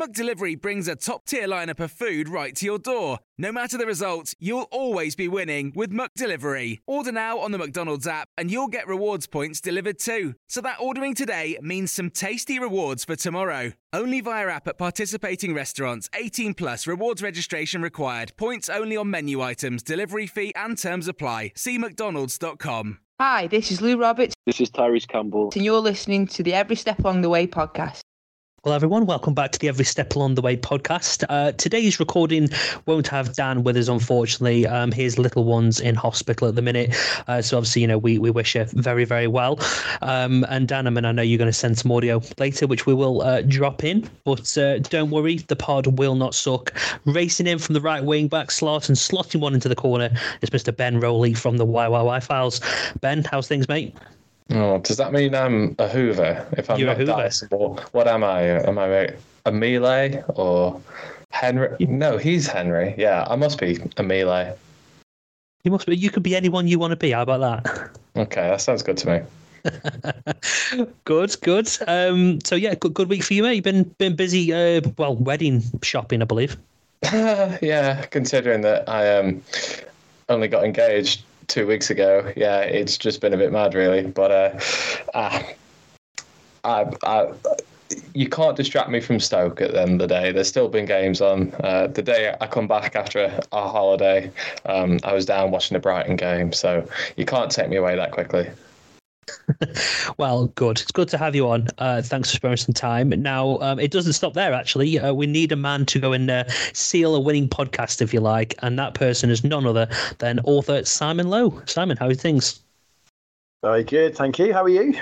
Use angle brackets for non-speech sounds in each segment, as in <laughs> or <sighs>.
McDelivery brings a top-tier lineup of food right to your door. No matter the result, you'll always be winning with McDelivery. Order now on the McDonald's app and you'll get rewards points delivered too. So that ordering today means some tasty rewards for tomorrow. Only via app at participating restaurants. 18 plus rewards registration required. Points only on menu items, delivery fee and terms apply. See mcdonalds.com. Hi, this is Lou Roberts, This is Tyrese Campbell. and you're listening to the Every Step Along the Way podcast. Well, everyone, welcome back to the Every Step Along the Way podcast. Uh, today's recording won't have Dan with us, unfortunately. Um, his little one's in hospital at the minute. Uh, so, obviously, you know, we, we wish her very, very well. Um, and Dan, I mean, I know you're going to send some audio later, which we will uh, drop in. But uh, don't worry, the pod will not suck. Racing in from the right wing back slot and slotting one into the corner is Mr. Ben Rowley from the YYY files. Ben, how's things, mate? Oh, does that mean I'm a Hoover? If I'm You're a not Hoover. Dyson, what, what am I? Am I a Miele or Henry? No, he's Henry. Yeah, I must be a Miele. You must be. You could be anyone you want to be. How about that? Okay, that sounds good to me. <laughs> good, good. Um, so yeah, good, good week for you, mate. You've been been busy. Uh, well, wedding shopping, I believe. <laughs> yeah, considering that I um only got engaged two weeks ago. Yeah, it's just been a bit mad, really. But uh, I, I, you can't distract me from Stoke at the end of the day. There's still been games on. Uh, the day I come back after a, a holiday, um, I was down watching the Brighton game, so you can't take me away that quickly. Well, good. It's good to have you on. Uh, thanks for sparing some time. Now, um, it doesn't stop there, actually. Uh, we need a man to go and uh, seal a winning podcast, if you like. And that person is none other than author Simon Lowe. Simon, how are things? Very good, thank you. How are you?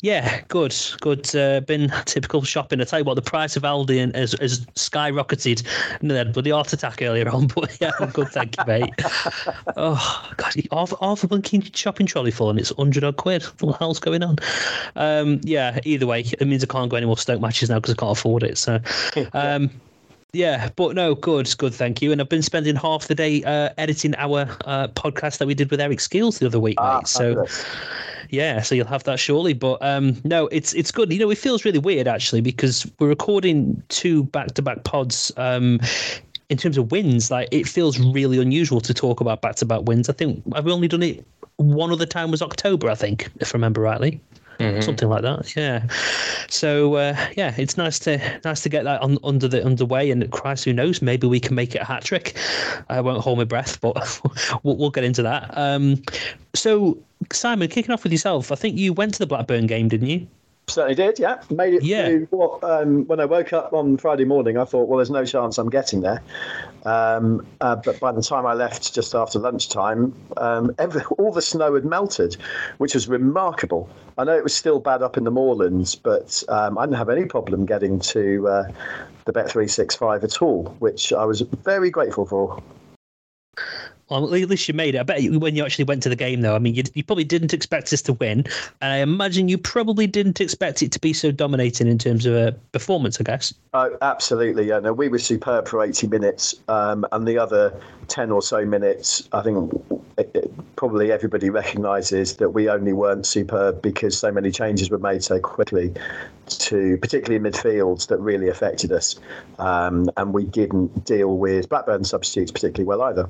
Yeah, good, good. Uh, been typical shopping. I tell you what, the price of Aldi and- has, has skyrocketed. And then bloody heart attack earlier on, <laughs> but yeah, I'm good, thank you, mate. <laughs> oh God, half, half a blinking shopping trolley full, and it's hundred odd quid. What the hell's going on? Um, yeah, either way, it means I can't go any more Stoke matches now because I can't afford it. So, <laughs> um, yeah, but no, good, good, thank you. And I've been spending half the day uh, editing our uh, podcast that we did with Eric Skeels the other week, Ah, mate. So. fabulous. Yeah, so you'll have that shortly. But um, no, it's it's good. You know, it feels really weird actually because we're recording two back to back pods. Um, in terms of wins, like it feels really unusual to talk about back to back wins. I think I've only done it one other time was October, I think, if I remember rightly. Something like that, yeah. So uh, yeah, it's nice to nice to get that on, under the underway. And Christ, who knows? Maybe we can make it a hat trick. I won't hold my breath, but <laughs> we'll, we'll get into that. Um, so Simon, kicking off with yourself, I think you went to the Blackburn game, didn't you? Certainly did, yeah. Made it Yeah. through. What, um, when I woke up on Friday morning, I thought, well, there's no chance I'm getting there. Um, uh, but by the time I left just after lunchtime, um, every, all the snow had melted, which was remarkable. I know it was still bad up in the moorlands, but um, I didn't have any problem getting to uh, the Bet365 at all, which I was very grateful for. Well, at least you made it. I bet you, when you actually went to the game, though, I mean, you, you probably didn't expect us to win, and I imagine you probably didn't expect it to be so dominating in terms of a performance. I guess. Oh, absolutely. Yeah, no, we were superb for 80 minutes, um, and the other 10 or so minutes, I think it, it- probably everybody recognises that we only weren't superb because so many changes were made so quickly, to particularly in midfield, that really affected us, um, and we didn't deal with Blackburn substitutes particularly well either.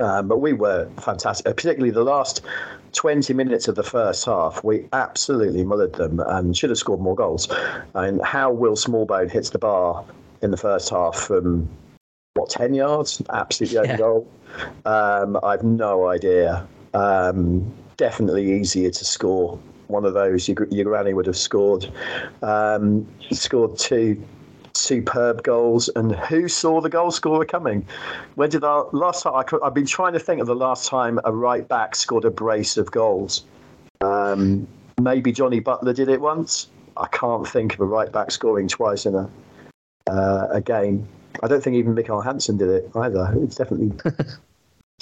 Um, but we were fantastic, particularly the last 20 minutes of the first half. We absolutely mullered them and should have scored more goals. And how Will Smallbone hits the bar in the first half from what 10 yards, absolutely open Yeah. goal. Um, I've no idea. Um, definitely easier to score one of those, your, your granny would have scored. Um, scored two superb goals. And who saw the goal scorer coming? When did our last time? I, have been trying to think of the last time a right back scored a brace of goals. Um, maybe Johnny Butler did it once. I can't think of a right back scoring twice in a uh, a game. I don't think even Mikkel Hansen did it either. It's definitely <laughs>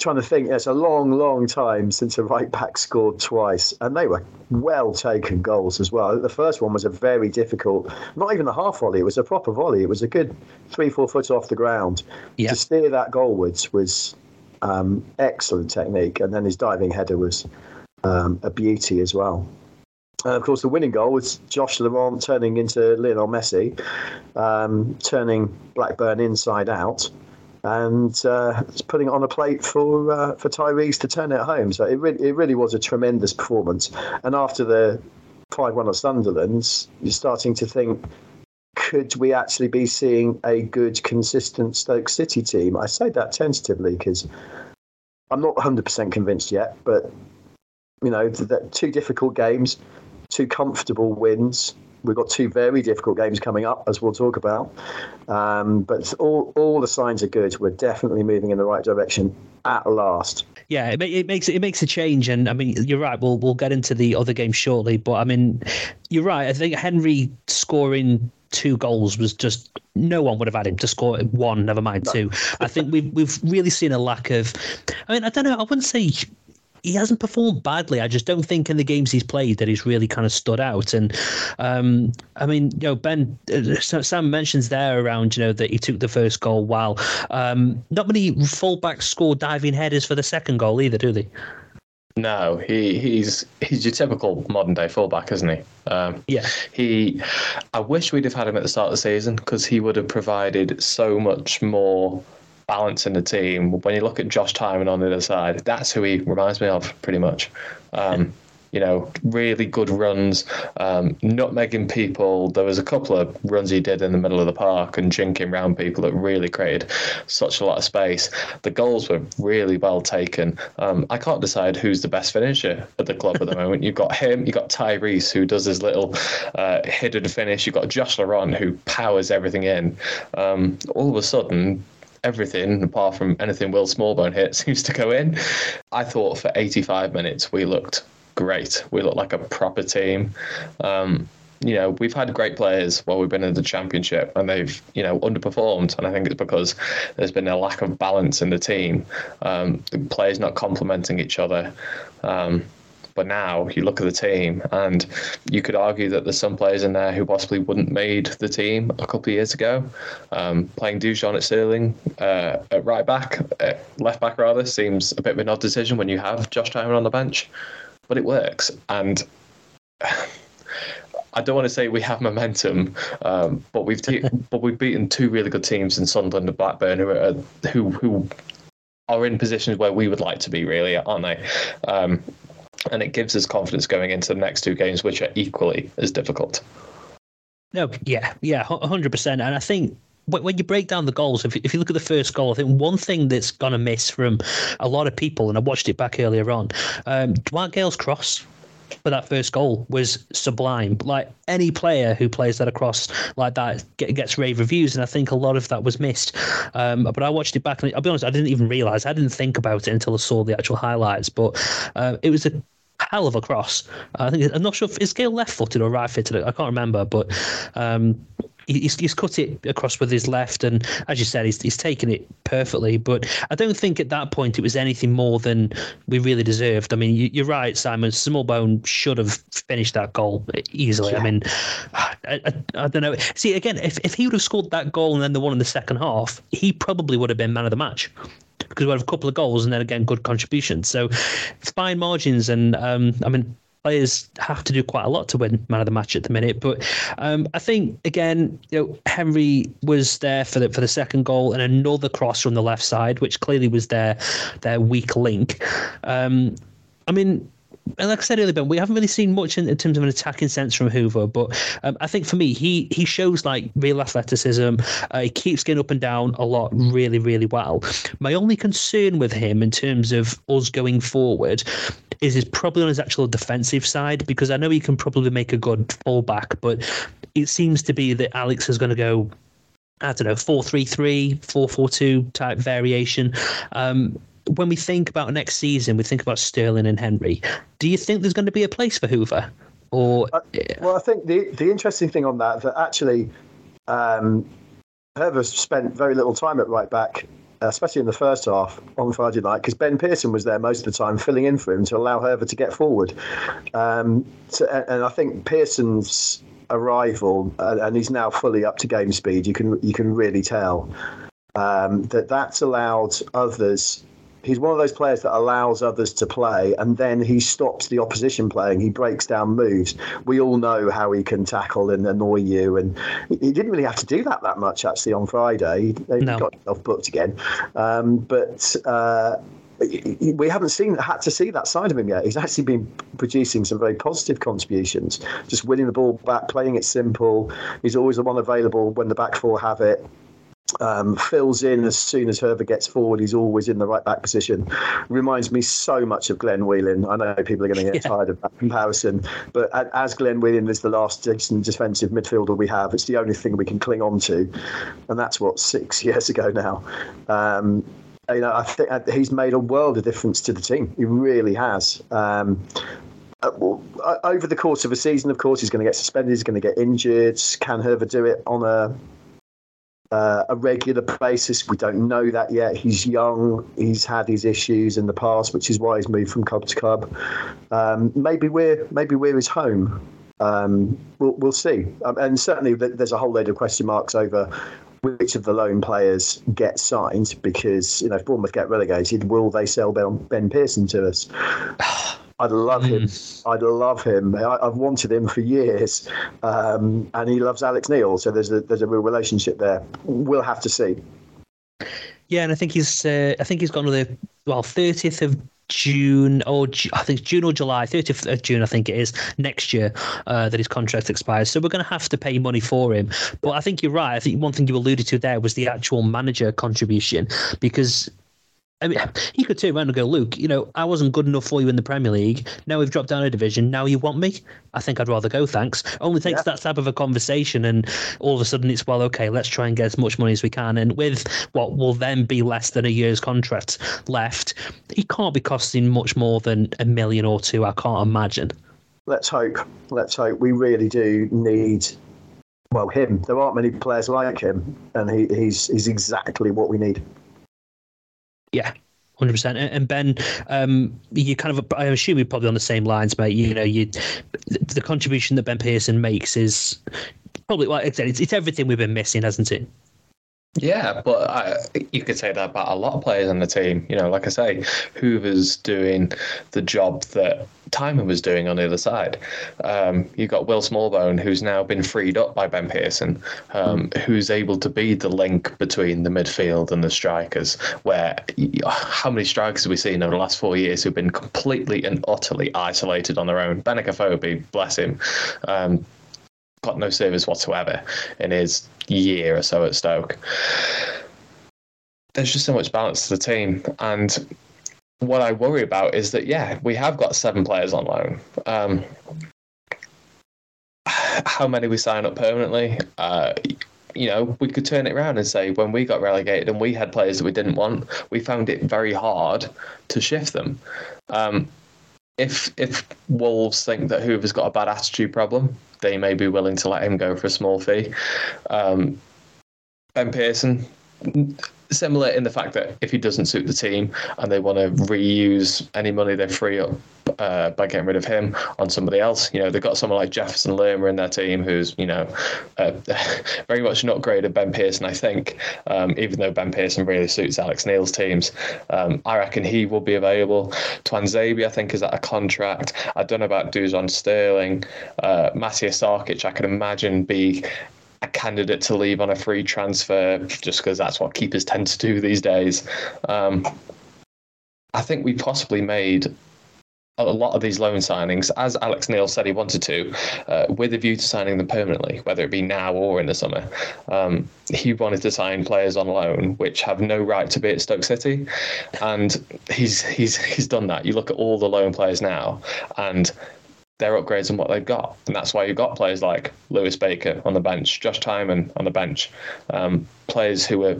trying to think. It's a long, long time since a right back scored twice, and they were well taken goals as well. The first one was a very difficult, not even a half volley. It was a proper volley. It was a good three, four foot off the ground. Yeah. To steer that goalwards was um, excellent technique, and then his diving header was um, a beauty as well. And of course, the winning goal was Josh Laurent turning into Lionel Messi, um, turning Blackburn inside out and uh, putting it on a plate for uh, for Tyrese to turn it home. So it really, it really was a tremendous performance. And after the five one at Sunderland, you're starting to think. Could we actually be seeing a good, consistent Stoke City team? I say that tentatively because I'm not 100% convinced yet, but you know, two difficult games, two comfortable wins, we've got two very difficult games coming up, as we'll talk about. Um, but all all the signs are good. We're definitely moving in the right direction at last. Yeah, it, it makes it makes a change, and I mean, you're right. We'll we'll get into the other game shortly, but I mean, you're right. I think Henry scoring two goals was just no one would have had him to score one, never mind two. I think we've we've really seen a lack of. I mean, I don't know. I wouldn't say he hasn't performed badly. I just don't think in the games he's played that he's really kind of stood out. And um, I mean, you know, Ben, uh, Sam mentions there around, you know, that he took the first goal while um, not many fullbacks score diving headers for the second goal either, do they? No, he he's he's your typical modern day fullback, isn't he? Um, yeah. He, I wish we'd have had him at the start of the season because he would have provided so much more balance in the team. When you look at Josh Tymon on the other side, that's who he reminds me of pretty much. Um, you know, really good runs, um, nutmegging people. There was a couple of runs he did in the middle of the park and jinking around people that really created such a lot of space. The goals were really well taken. Um, I can't decide who's the best finisher at the club at the <laughs> moment. You've got him, you've got Tyrese who does his little uh, hidden finish. You've got Josh Laurent who powers everything in. Um, all of a sudden, everything apart from anything Will Smallbone hit <laughs> seems to go in. I thought for 85 minutes we looked great. We looked like a proper team. Um, you know, we've had great players while we've been in the championship and they've, you know, underperformed. And I think it's because there's been a lack of balance in the team. Um, the players not complementing each other. Um, but now you look at the team, and you could argue that there's some players in there who possibly wouldn't made the team a couple of years ago. Um, playing Dujon at Sterling uh, at right back, uh, left back rather, seems a bit of an odd decision when you have Josh Tymon on the bench, but it works. And <sighs> I don't want to say we have momentum, um, but we've te- <laughs> but we've beaten two really good teams in Sunderland and Blackburn who are who who are in positions where we would like to be, really, aren't they? Um, and it gives us confidence going into the next two games, which are equally as difficult. No, yeah, yeah, hundred percent. And I think when you break down the goals, if, you look at the first goal, I think one thing that's gonna miss from a lot of people, and I watched it back earlier on, um, Dwight Gayle's cross for that first goal was sublime. Like any player who plays that across like that gets rave reviews, and I think a lot of that was missed. Um, but I watched it back, and I'll be honest, I didn't even realize. I didn't think about it until I saw the actual highlights. But uh, it was a hell of a cross. I think I'm not sure if is Gayle left-footed or right-footed. I can't remember, but um, he's, he's cut it across with his left, and as you said, he's, he's taken it perfectly. But I don't think at that point it was anything more than we really deserved. I mean, you, are right, Simon. Smallbone should have finished that goal easily. Yeah. I mean, I, I, I, don't know. See, again, if, if he would have scored that goal and then the one in the second half, he probably would have been man of the match because we have a couple of goals and then again good contributions. So fine margins, and um, I mean players have to do quite a lot to win man of the match at the minute. But um, I think again, you know, Henry was there for the for the second goal and another cross from the left side, which clearly was their their weak link. Um, I mean, and like I said earlier, Ben, we haven't really seen much in, in terms of an attacking sense from Hoever, but um, I think for me, he he shows like real athleticism. Uh, he keeps getting up and down a lot, really, really well. My only concern with him in terms of us going forward is is probably on his actual defensive side because I know he can probably make a good fullback, but it seems to be that Alex is going to go. I don't know, 4 3 3, 4 4 2 type variation. Um, when we think about next season, we think about Sterling and Henry. Do you think there's going to be a place for Hoever? Or uh, well, I think the the interesting thing on that that actually um, spent very little time at right back, especially in the first half on Friday night, because Ben Pearson was there most of the time, filling in for him to allow Hoever to get forward. Um, so, and I think Pearson's arrival, and he's now fully up to game speed. You can you can really tell um, that that's allowed others he's one of those players that allows others to play and then he stops the opposition playing. He breaks down moves. We all know how he can tackle and annoy you. And he didn't really have to do that that much actually on Friday. He no. got himself booked again. Um, but. Uh, we haven't seen had to see that side of him yet. He's actually been producing some very positive contributions, just winning the ball back, playing it simple. He's always the one available when the back four have it um, fills in as soon as Hoever gets forward. He's always in the right back position. Reminds me so much of Glenn Whelan. I know people are going to get yeah. tired of that comparison, but as Glenn Whelan is the last decent defensive midfielder we have, it's the only thing we can cling on to, and that's what six <laughs> years ago now. Um, you know, I think uh, he's made a world of difference to the team. He really has. Um, uh, uh, over the course of a season, of course, he's going to get suspended. He's going to get injured. Can Hoever do it on a uh, a regular basis. We don't know that yet. He's young. He's had his issues in the past, which is why he's moved from club to club. Um, maybe we're maybe we're his home. Um, we'll, we'll see. Um, and certainly, there's a whole load of question marks over which of the loan players get signed because you know if Bournemouth get relegated, will they sell Ben, ben Pearson to us? <sighs> <sighs> I'd love him. Hmm. I'd love him. I, have wanted him for years, um, and he loves Alex Neil. So there's a there's a real relationship there. We'll have to see. Yeah, and I think he's uh, I think he's got another well thirtieth of June or I think June or July, 30th of June, I think it is next year uh, that his contract expires. So we're going to have to pay money for him. But I think you're right. I think one thing you alluded to there was the actual manager contribution because I mean, he could turn around and go, Luke, you know, I wasn't good enough for you in the Premier League. Now we've dropped down a division. Now you want me? I think I'd rather go, thanks. Only takes yeah. that type of a conversation, and all of a sudden it's, well, okay, let's try and get as much money as we can. And with what will then be less than a year's contract left, he can't be costing much more than a million or two, I can't imagine. Let's hope. Let's hope. We really do need well, him. There aren't many players like him, and he, he's he's exactly what we need. Yeah, hundred percent. And Ben, um, you kind of, I assume you're probably on the same lines, mate. You know, you the contribution that Ben Pearson makes is probably, like I said, it's, it's everything we've been missing, hasn't it? Yeah, but I, you could say that about a lot of players on the team. You know, like I say, Hoever's doing the job that Tymon was doing on the other side. Um, you've got Will Smallbone, who's now been freed up by Ben Pearson, um, who's able to be the link between the midfield and the strikers. Where how many strikers have we seen over the last four years who've been completely and utterly isolated on their own? Benik Afobe, bless him. Um, got no service whatsoever in his year or so at Stoke. There's just so much balance to the team, and what I worry about is that yeah, we have got seven players on loan. Um, how many we sign up permanently? Uh, you know, we could turn it around and say when we got relegated and we had players that we didn't want, we found it very hard to shift them. Um, if if Wolves think that Hoever's got a bad attitude problem, they may be willing to let him go for a small fee. Um, ben Pearson, similar in the fact that if he doesn't suit the team and they want to reuse any money they free up uh, by getting rid of him on somebody else, you know, they've got someone like Jefferson Lerma in their team who's, you know, uh, <laughs> very much not great at Ben Pearson, I think, um, even though Ben Pearson really suits Alex Neil's teams. Um, I reckon he will be available. Tuanzebe, I think, is at a contract. I don't know about Dujon Sterling. Uh, Matija Sarkic, I can imagine be a candidate to leave on a free transfer just because that's what keepers tend to do these days. Um, I think we possibly made a lot of these loan signings, as Alex Neil said he wanted to, uh, with a view to signing them permanently, whether it be now or in the summer. Um, he wanted to sign players on loan which have no right to be at Stoke City, and he's he's he's done that. You look at all the loan players now, and they're upgrades on what they've got, and that's why you've got players like Lewis Baker on the bench, Josh Tymon on the bench, um, players who were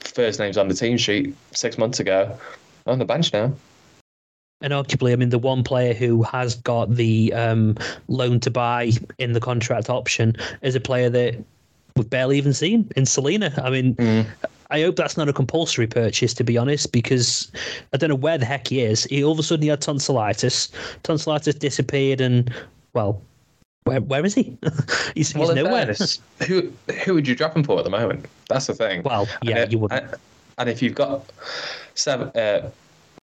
first names on the team sheet six months ago on the bench now. And arguably, I mean, the one player who has got the um, loan to buy in the contract option is a player that we've barely even seen in Celina. I mean, mm. I hope that's not a compulsory purchase, to be honest, because I don't know where the heck he is. He all of a sudden he had tonsillitis. Tonsillitis disappeared, and well, where where is he? <laughs> he's, well, he's nowhere. Fairness, who who would you drop him for at the moment? That's the thing. Well, yeah, and, you would. And, and if you've got seven. Uh,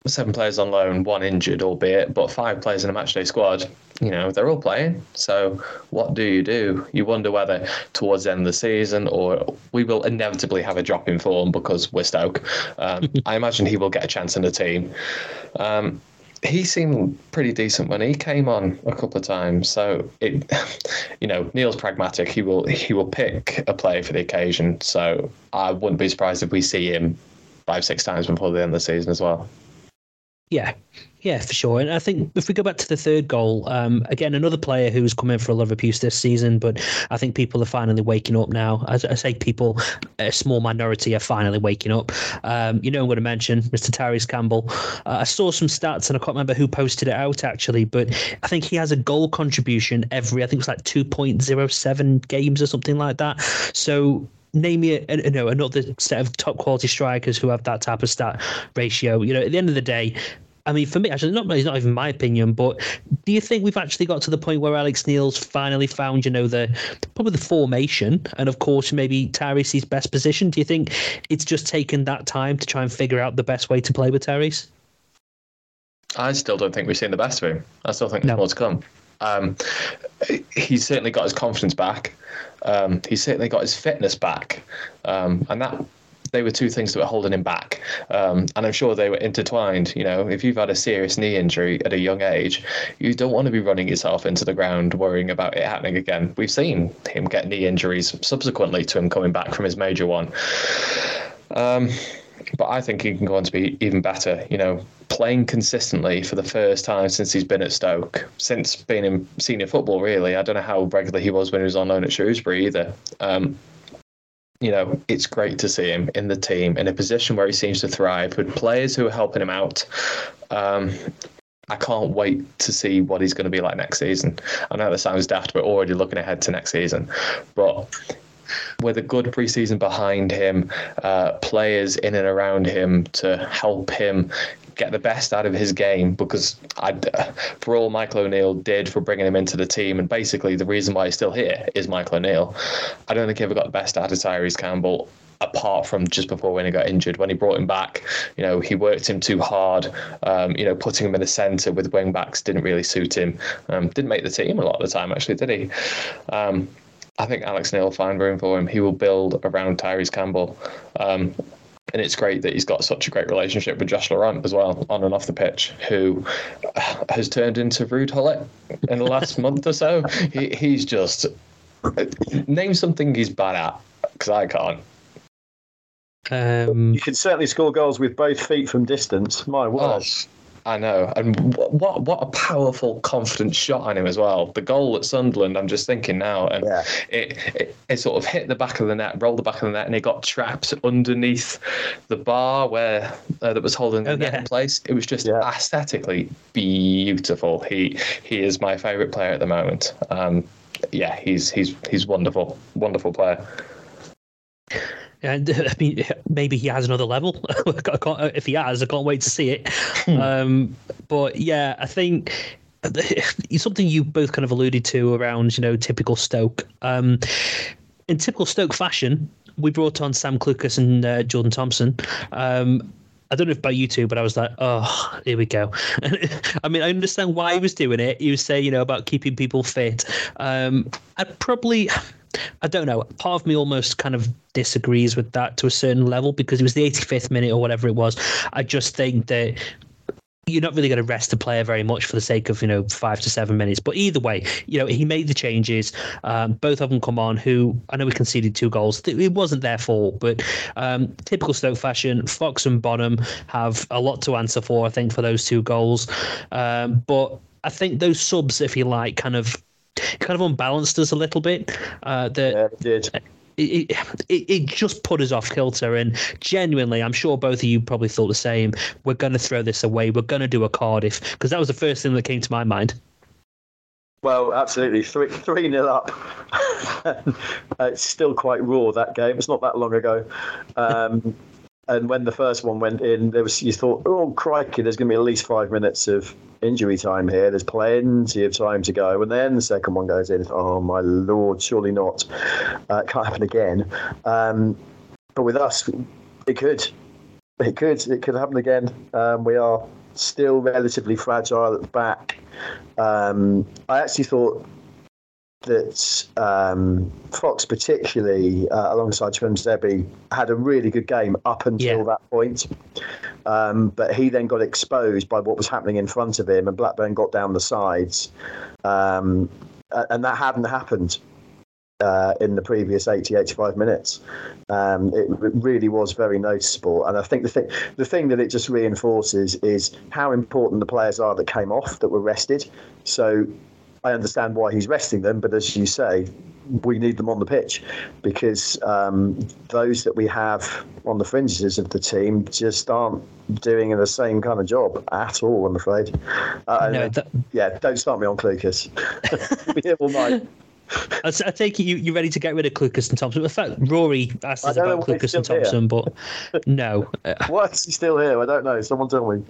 seven players on loan, one injured, albeit, but five players in a matchday squad, you know, they're all playing. So what do you do? You wonder whether towards the end of the season or we will inevitably have a drop in form because we're Stoke. Um, <laughs> I imagine he will get a chance in the team. Um, he seemed pretty decent when he came on a couple of times. So it, <laughs> you know, Neil's pragmatic. He will he will pick a player for the occasion. So I wouldn't be surprised if we see him five six times before the end of the season as well. Yeah, yeah, for sure. And I think if we go back to the third goal, um, again, another player who's come in for a lot of abuse this season, but I think people are finally waking up now. As I say, people, a small minority are finally waking up. Um, you know, I'm going to mention Mr. Tyrese Campbell. Uh, I saw some stats and I can't remember who posted it out actually, but I think he has a goal contribution every, I think it's like 2.07 games or something like that. So name me a, you know another set of top quality strikers who have that type of stat ratio. You know, at the end of the day, I mean, for me, actually, not it's not even my opinion, but do you think we've actually got to the point where Alex Neil's finally found, you know, the probably the formation and of course maybe Tyrese's best position? Do you think it's just taken that time to try and figure out the best way to play with Tyrese? I still don't think we've seen the best of him. I still think there's no. more to come. Um, he's certainly got his confidence back. Um, he's certainly got his fitness back, um, and that they were two things that were holding him back. Um, and I'm sure they were intertwined. You know, if you've had a serious knee injury at a young age, you don't want to be running yourself into the ground worrying about it happening again. We've seen him get knee injuries subsequently to him coming back from his major one. Um, but I think he can go on to be even better. You know, playing consistently for the first time since he's been at Stoke, since being in senior football, really. I don't know how regular he was when he was on loan at Shrewsbury either. Um, you know, it's great to see him in the team in a position where he seems to thrive with players who are helping him out. Um, I can't wait to see what he's going to be like next season. I know that sounds daft, but already looking ahead to next season. But with a good preseason behind him, uh, players in and around him to help him get the best out of his game because I, for all Michael O'Neill did for bringing him into the team, and basically the reason why he's still here is Michael O'Neill. I don't think he ever got the best out of Tyrese Campbell apart from just before when he got injured. When he brought him back, you know, he worked him too hard. Um, you know, putting him in the centre with wing backs didn't really suit him. Um, didn't make the team a lot of the time, actually, did he? Um, I think Alex Neil will find room for him. He will build around Tyrese Campbell. Um, and it's great that he's got such a great relationship with Josh Laurent as well, on and off the pitch, who has turned into Ruud Gullit in the last <laughs> month or so. He, he's just name something he's bad at because I can't. Um, you can certainly score goals with both feet from distance. My word. Oh, I know, and what what a powerful, confident shot on him as well. The goal at Sunderland, I'm just thinking now, and yeah. it, it, it sort of hit the back of the net, rolled the back of the net, and it got trapped underneath the bar where uh, that was holding the oh, net yeah. in place. It was just yeah. aesthetically beautiful. He he is my favourite player at the moment. Um, yeah, he's he's he's wonderful, wonderful player. And <laughs> I mean, maybe he has another level. <laughs> if he has, I can't wait to see it. Hmm. Um, but yeah, I think <laughs> it's something you both kind of alluded to around, you know, typical Stoke. Um, in typical Stoke fashion, we brought on Sam Clucas and uh, Jordan Thompson. Um, I don't know if by you two, but I was like, oh, here we go. I mean, I understand why he was doing it. He was saying, you know, about keeping people fit. Um, I'd probably, I don't know. Part of me almost kind of disagrees with that to a certain level because it was the 85th minute or whatever it was. I just think that you're not really going to rest the player very much for the sake of you know five to seven minutes. But either way, you know he made the changes. Um, both of them come on. Who I know we conceded two goals. It wasn't their fault, but um, typical Stoke fashion. Fox and Bonham have a lot to answer for. I think for those two goals. Um, but I think those subs, if you like, kind of kind of unbalanced us a little bit. Uh, that yeah, it did it, it, it just put us off kilter. And genuinely, I'm sure both of you probably thought the same. We're going to throw this away. We're going to do a Cardiff because that was the first thing that came to my mind. Well, absolutely. Three, three nil up. <laughs> it's still quite raw, that game. It's not that long ago. Um, and when the first one went in, there was you thought, oh, crikey, there's going to be at least five minutes of injury time here. There's plenty of time to go. And then the second one goes in. Oh, my Lord, surely not. Uh, can't happen again. Um, but with us, it could. It could. It could happen again. Um, we are still relatively fragile at the back. Um, I actually thought that um, Fox, particularly uh, alongside Tuanzebe, had a really good game up until yeah. that point. Um, but he then got exposed by what was happening in front of him, and Blackburn got down the sides. Um, and that hadn't happened uh, in the previous 80, 85 minutes. Um, it, it, really was very noticeable. And I think the thing, the thing that it just reinforces is how important the players are that came off, that were rested. So I understand why he's resting them, but as you say, we need them on the pitch because um, those that we have on the fringes of the team just aren't doing the same kind of job at all. I'm afraid. Uh, no, that... yeah, don't start me on Clucas. we here all night. I, I take it you, you're ready to get rid of Clucas and Thompson. In fact, Rory asked us about Clucas and Thompson, here. but no. <laughs> why is he still here? I don't know. Someone tell me.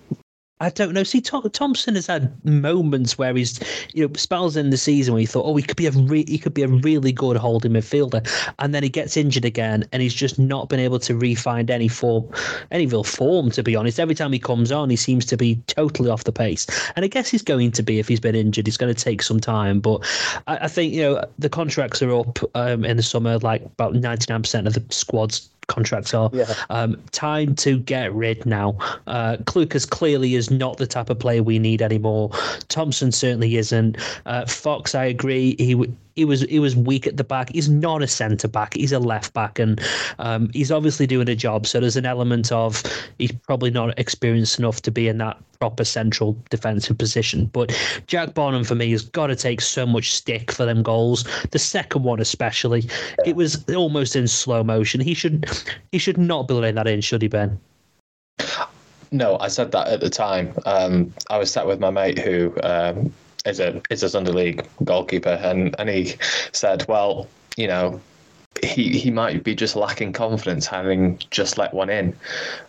I don't know. See, Thompson has had moments where he's, you know, spells in the season where he thought, oh, he could be a re- he could be a really good holding midfielder, and then he gets injured again, and he's just not been able to refine any form, any real form. To be honest, every time he comes on, he seems to be totally off the pace, and I guess he's going to be if he's been injured. He's going to take some time, but I, I think you know the contracts are up um, in the summer. Like about ninety nine percent of the squads contracts are. Yeah. Um, time to get rid now. Uh, Clucas clearly is not the type of player we need anymore. Thompson certainly isn't. Uh, Fox, I agree. He he was he was weak at the back. He's not a centre back. He's a left back, and um, he's obviously doing a job. So there's an element of he's probably not experienced enough to be in that proper central defensive position. But Jack Bonham for me has got to take so much stick for them goals. The second one especially, it was almost in slow motion. He should he should not be letting that in, should he, Ben? No, I said that at the time. Um, I was sat with my mate who um, is a is a Sunday League goalkeeper, and and he said, well, you know, he he might be just lacking confidence having just let one in.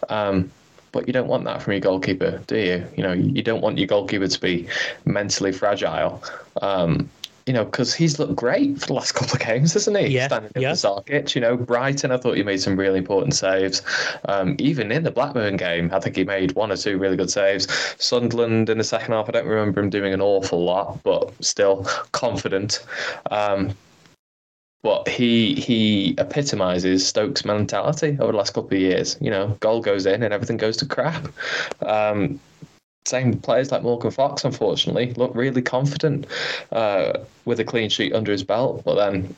Um, but you don't want that from your goalkeeper, do you? You know, you don't want your goalkeeper to be mentally fragile. Um, you know, because he's looked great for the last <laughs> couple of games, hasn't he? Yeah. Standing yeah. in the Sarkic, you know, Brighton, I thought he made some really important saves. Um, even in the Blackburn game, I think he made one or two really good saves. Sunderland in the second half, I don't remember him doing an awful lot, but still confident. Um, but he he epitomizes Stokes' mentality over the last couple of years. You know, goal goes in and everything goes to crap. Um, same players like Morgan Fox, unfortunately, look really confident uh, with a clean sheet under his belt, but then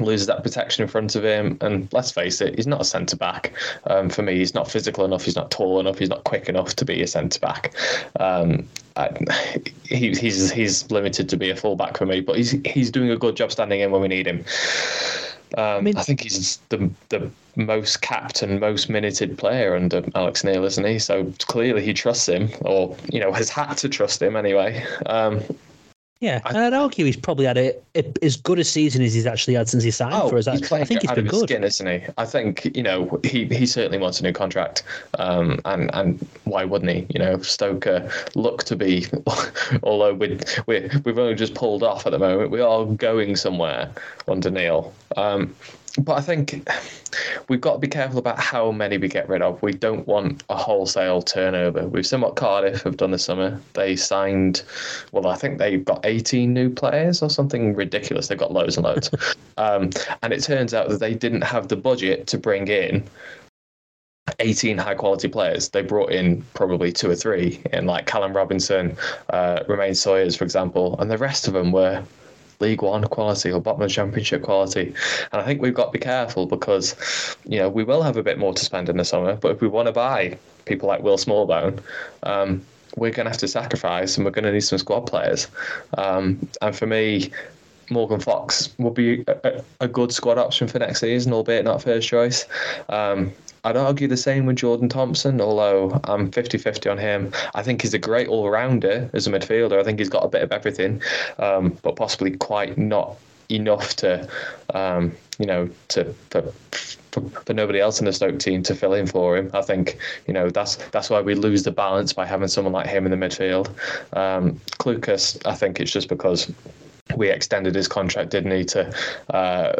loses that protection in front of him. And let's face it, he's not a centre back. Um, for me, he's not physical enough. He's not tall enough. He's not quick enough to be a centre back. Um, I, he, he's he's limited to be a fullback for me, but he's he's doing a good job standing in when we need him. Um, I, mean, I think he's the the most capped and most minuted player under Alex Neil, isn't he? So clearly he trusts him, or you know has had to trust him anyway. Um, yeah, I, and I'd argue he's probably had a, a, as good a season as he's actually had since he signed oh, for us. I, I think he's been good. Skin, isn't he? I think you know he, he certainly wants a new contract, um, and and why wouldn't he? You know, Stoker look to be, <laughs> although we we we've only just pulled off at the moment, we are going somewhere under Neil. Um, but I think we've got to be careful about how many we get rid of. We don't want a wholesale turnover. We've seen what Cardiff have done this summer. They signed, well, I think they've got 18 new players or something ridiculous. They've got loads and loads. <laughs> um, and it turns out that they didn't have the budget to bring in 18 high quality players. They brought in probably two or three, in like Callum Robinson, uh, Romaine Sawyers, for example, and the rest of them were League One quality or bottom of Championship quality. And I think we've got to be careful because, you know, we will have a bit more to spend in the summer, but if we want to buy people like Will Smallbone, um, we're going to have to sacrifice and we're going to need some squad players. Um, and for me, Morgan Fox will be a, a, good squad option for next season, albeit not first choice. Um, I'd argue the same with Jordan Thompson, although I'm 50 50 on him. I think he's a great all rounder as a midfielder. I think he's got a bit of everything, um, but possibly quite not enough to, um, you know, to for, for, nobody else in the Stoke team to fill in for him. I think, you know, that's that's why we lose the balance by having someone like him in the midfield. Um, Clucas, I think it's just because we extended his contract, didn't he, to uh,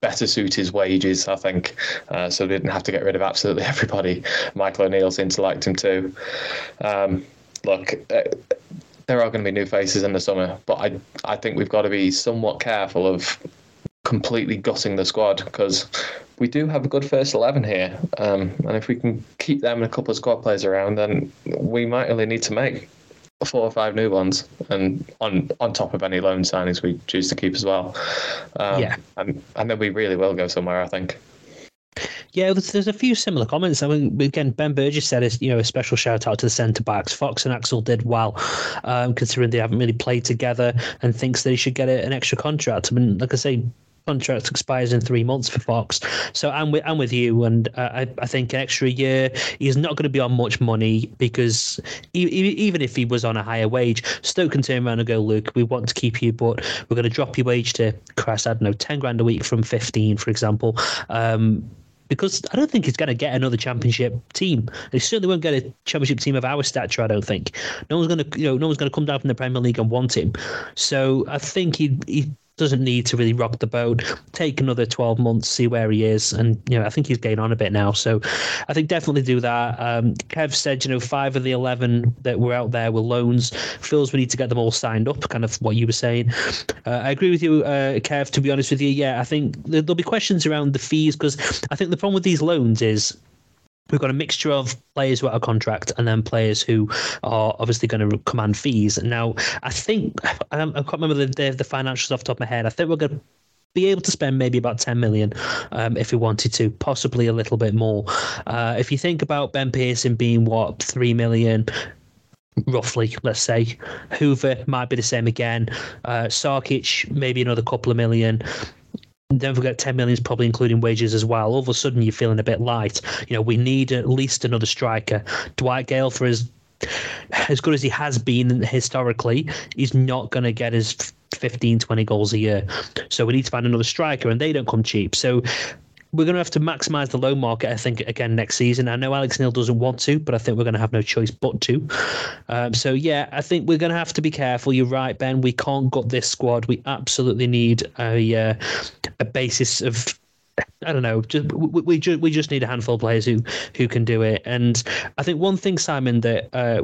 better suit his wages, I think. Uh, so they didn't have to get rid of absolutely <laughs> everybody. Michael O'Neill seemed to like him too. Um, look, uh, there are going to be new faces in the summer, but I I think we've got to be somewhat careful of completely gutting the squad because we do have a good first 11 here. Um, and if we can keep them and a couple of squad players around, then we might only need to make four or five new ones, and on on top of any loan signings we choose to keep as well. Um, yeah, and and then we really will go somewhere. I think. Yeah, there's, there's a few similar comments. I mean, again, Ben Burgess said, you know, a special shout out to the centre backs. Fox and Axel did well, um, considering they haven't really played together, and thinks they should get a, an extra contract. I mean, like I say, contract expires in three months for Fox. So I'm with I'm with you, and uh, I I think an extra year he's not going to be on much money because e- even if he was on a higher wage, Stoke can turn around and go, look, we want to keep you, but we're going to drop your wage to, Chris, I don't know, ten grand a week from fifteen, for example. Um, because I don't think he's going to get another championship team. He certainly won't get a championship team of our stature. I don't think. No one's going to, you know, no one's going to come down from the Premier League and want him. So I think he he doesn't need to really rock the boat. Take another 12 months, see where he is. And, you know, I think he's getting on a bit now. So I think definitely do that. Um, Kev said, you know, five of the 11 that were out there were loans. Feels we need to get them all signed up, kind of what you were saying. Uh, I agree with you, uh, Kev, to be honest with you. Yeah, I think there'll be questions around the fees because I think the problem with these loans is We've got a mixture of players who are contract and then players who are obviously going to command fees. Now, I think I, I can't remember the, the, the financials off the top of my head. I think we're going to be able to spend maybe about 10 million um, if we wanted to, possibly a little bit more. Uh, if you think about Ben Pearson being what, 3 million, roughly, let's say. Hoever might be the same again. Uh, Sarkic, maybe another couple of million don't forget 10 million is probably including wages as well. All of a sudden, you're feeling a bit light. You know, we need at least another striker. Dwight Gayle, for as as good as he has been historically, he's not going to get his 15, 20 goals a year. So we need to find another striker, and they don't come cheap. So we're going to have to maximise the loan market, I think, again next season. I know Alex Neil doesn't want to, but I think we're going to have no choice but to. Um, so, yeah, I think we're going to have to be careful. You're right, Ben. We can't gut this squad. We absolutely need a, uh, a basis of I don't know. Just we, we just we just need a handful of players who who can do it. And I think one thing, Simon, that uh,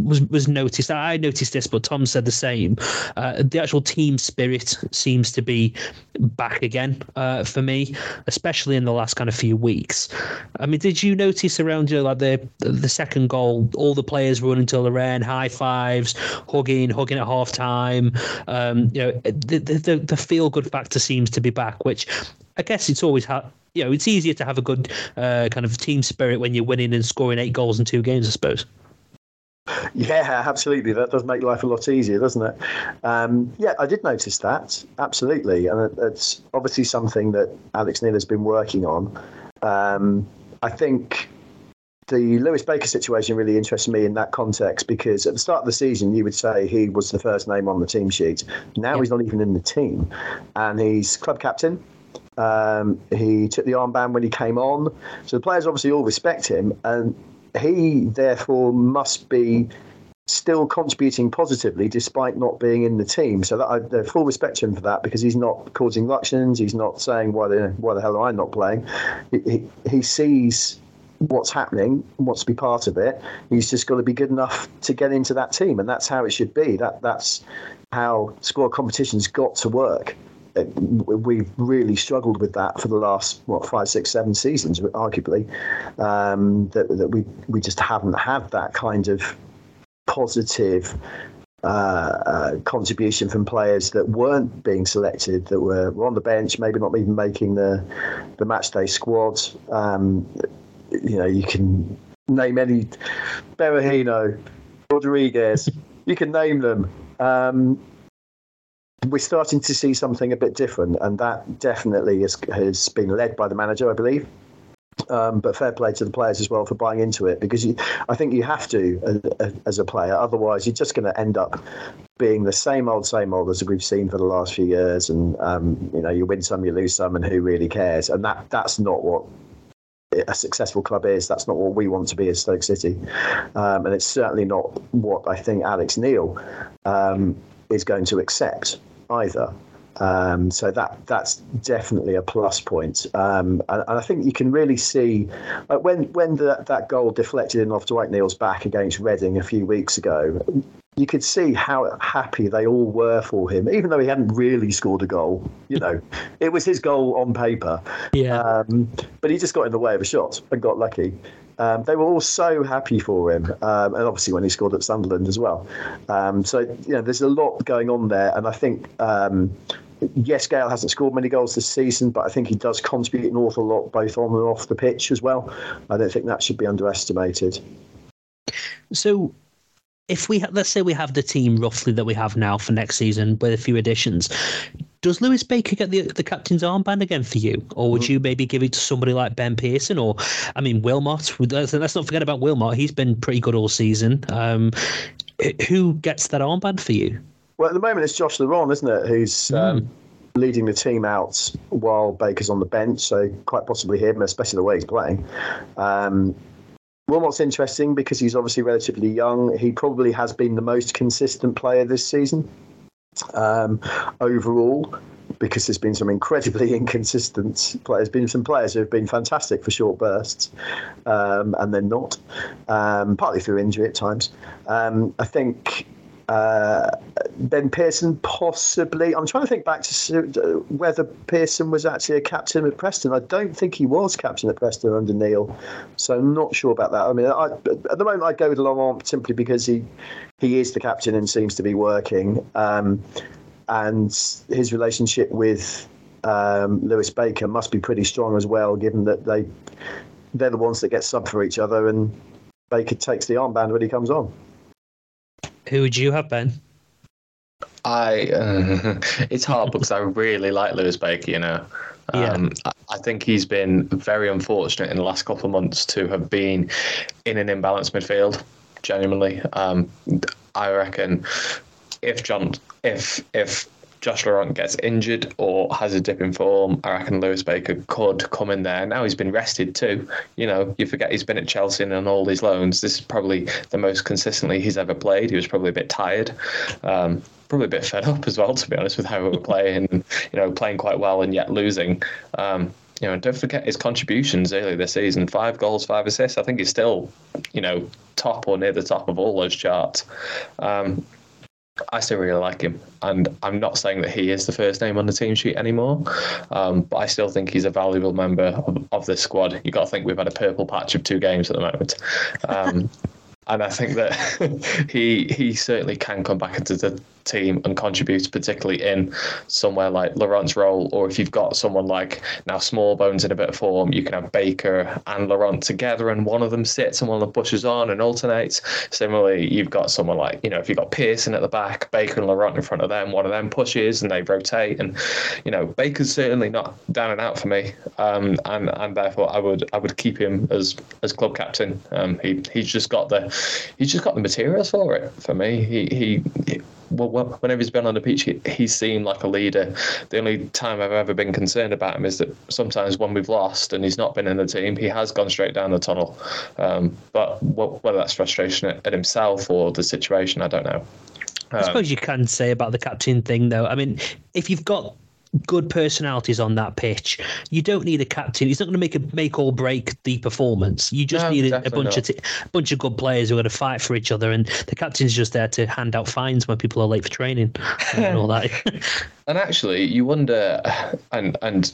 was was noticed. I noticed this, but Tom said the same. Uh, the actual team spirit seems to be back again uh, for me, especially in the last kind of few weeks. I mean, did you notice around you know, like the the second goal, all the players running to Lorraine, high fives, hugging, hugging at half time. Um, you know, the the, the feel good factor seems to be back, which I guess it's always ha- you know it's easier to have a good uh, kind of team spirit when you're winning and scoring eight goals in two games, I suppose. Yeah, absolutely. That does make life a lot easier, doesn't it? Um, yeah, I did notice that. Absolutely. And it's obviously something that Alex Neil has been working on. Um, I think the Lewis Baker situation really interests me in that context because at the start of the season, you would say he was the first name on the team sheet. Now he's not even in the team. And he's club captain um, he took the armband when he came on. So the players obviously all respect him, and he therefore must be still contributing positively despite not being in the team. So that I full respect to him for that because he's not causing ructions. He's not saying why the why the hell am I not playing. He, he, he sees what's happening wants to be part of it. He's just got to be good enough to get into that team, and that's how it should be. That that's how squad competitions got to work. We've really struggled with that for the last what five, six, seven seasons, arguably. Um, that that we we just haven't had that kind of positive uh, uh, contribution from players that weren't being selected, that were, were on the bench, maybe not even making the the match day squad. Um, you know, you can name any Berahino, Rodriguez. you can name them. Um, we're starting to see something a bit different, and that definitely has, has been led by the manager, I believe. Um, but fair play to the players as well for buying into it because you, I think you have to as, as a player. Otherwise, you're just going to end up being the same old, same old as we've seen for the last few years. And um, you know, you win some, you lose some, and who really cares? And that that's not what a successful club is. That's not what we want to be as Stoke City, um, and it's certainly not what I think Alex Neil um, is going to accept either. Um, so that that's definitely a plus point, um, and, and, I think you can really see like when when the, that goal deflected in off Dwight Neil's back against Reading a few weeks ago. You could see how happy they all were for him, even though he hadn't really scored a goal. You know, it was his goal on paper. Yeah. Um, but he just got in the way of a shot and got lucky. Um, they were all so happy for him, um, and obviously when he scored at Sunderland as well. Um, so you know, there's a lot going on there, and I think. Um, yes, Gayle hasn't scored many goals this season, but I think he does contribute an awful lot both on and off the pitch as well. I don't think that should be underestimated. So, if we let's say we have the team roughly that we have now for next season with a few additions, does Lewis Baker get the the captain's armband again for you, or would mm. you maybe give it to somebody like Ben Pearson, or I mean Wilmot? Let's, let's not forget about Wilmot. He's been pretty good all season. Um, who gets that armband for you? Well, at the moment it's Josh Laurent, isn't it? Who's mm. um, leading the team out while Baker's on the bench. So quite possibly him, especially the way he's playing. Um, Wilmot's interesting because he's obviously relatively young. He probably has been the most consistent player this season um, overall because there's been some incredibly <laughs> inconsistent players. There's been some players who have been fantastic for short bursts, um, and then not, um, partly through injury at times. Um, I think uh, Ben Pearson, possibly. I'm trying to think back to whether Pearson was actually a captain at Preston. I don't think he was captain at Preston under Neil, so I'm not sure about that. I mean, I, at the moment, I go with Laurent simply because he he is the captain and seems to be working, um, and his relationship with um, Lewis Baker must be pretty strong as well, given that they they're the ones that get sub for each other, and Baker takes the armband when he comes on. Who would you have, Ben? I uh, <laughs> it's hard because I really like Lewis Baker. You know, um, yeah. I think he's been very unfortunate in the last couple of months to have been in an imbalanced midfield. Genuinely, um, I reckon if John, if if Josh Laurent gets injured or has a dip in form, I reckon Lewis Baker could come in there. Now he's been rested too. You know, you forget he's been at Chelsea and on all these loans. This is probably the most consistently he's ever played. He was probably a bit tired. Um, probably a bit fed up as well, to be honest, with how we were playing. you know, playing quite well and yet losing. Um, you know, don't forget his contributions early this season: five goals, five assists. I think he's still, you know, top or near the top of all those charts. Um, I still really like him, and I'm not saying that he is the first name on the team sheet anymore, um, but I still think he's a valuable member of, of this squad. You got to think we've had a purple patch of two games at the moment. Um, <laughs> and I think that <laughs> he he certainly can come back into the team and contributes, particularly in somewhere like Laurent's role, or if you've got someone like now Smallbones in a bit of form, you can have Baker and Laurent together, and one of them sits and one of them pushes on and alternates. Similarly, you've got someone like you know if you've got Pearson at the back, Baker and Laurent in front of them, one of them pushes and they rotate, and you know Baker's certainly not down and out for me, um, and and therefore I would I would keep him as as club captain. Um, he he's just got the he's just got the materials for it for me. He he. he whenever he's been on the pitch, he, he seemed like a leader. The only time I've ever been concerned about him is that sometimes when we've lost and he's not been in the team, he has gone straight down the tunnel. Um, but whether that's frustration at, himself or the situation, I don't know. Um, I suppose you can say about the captain thing, though. I mean, if you've got good personalities on that pitch. You don't need a captain. He's not going to make a make or break the performance. You just no, need a, a bunch not. of t- a bunch of good players who are going to fight for each other, and the captain's just there to hand out fines when people are late for training <laughs> and all that. <laughs> And actually, you wonder, and and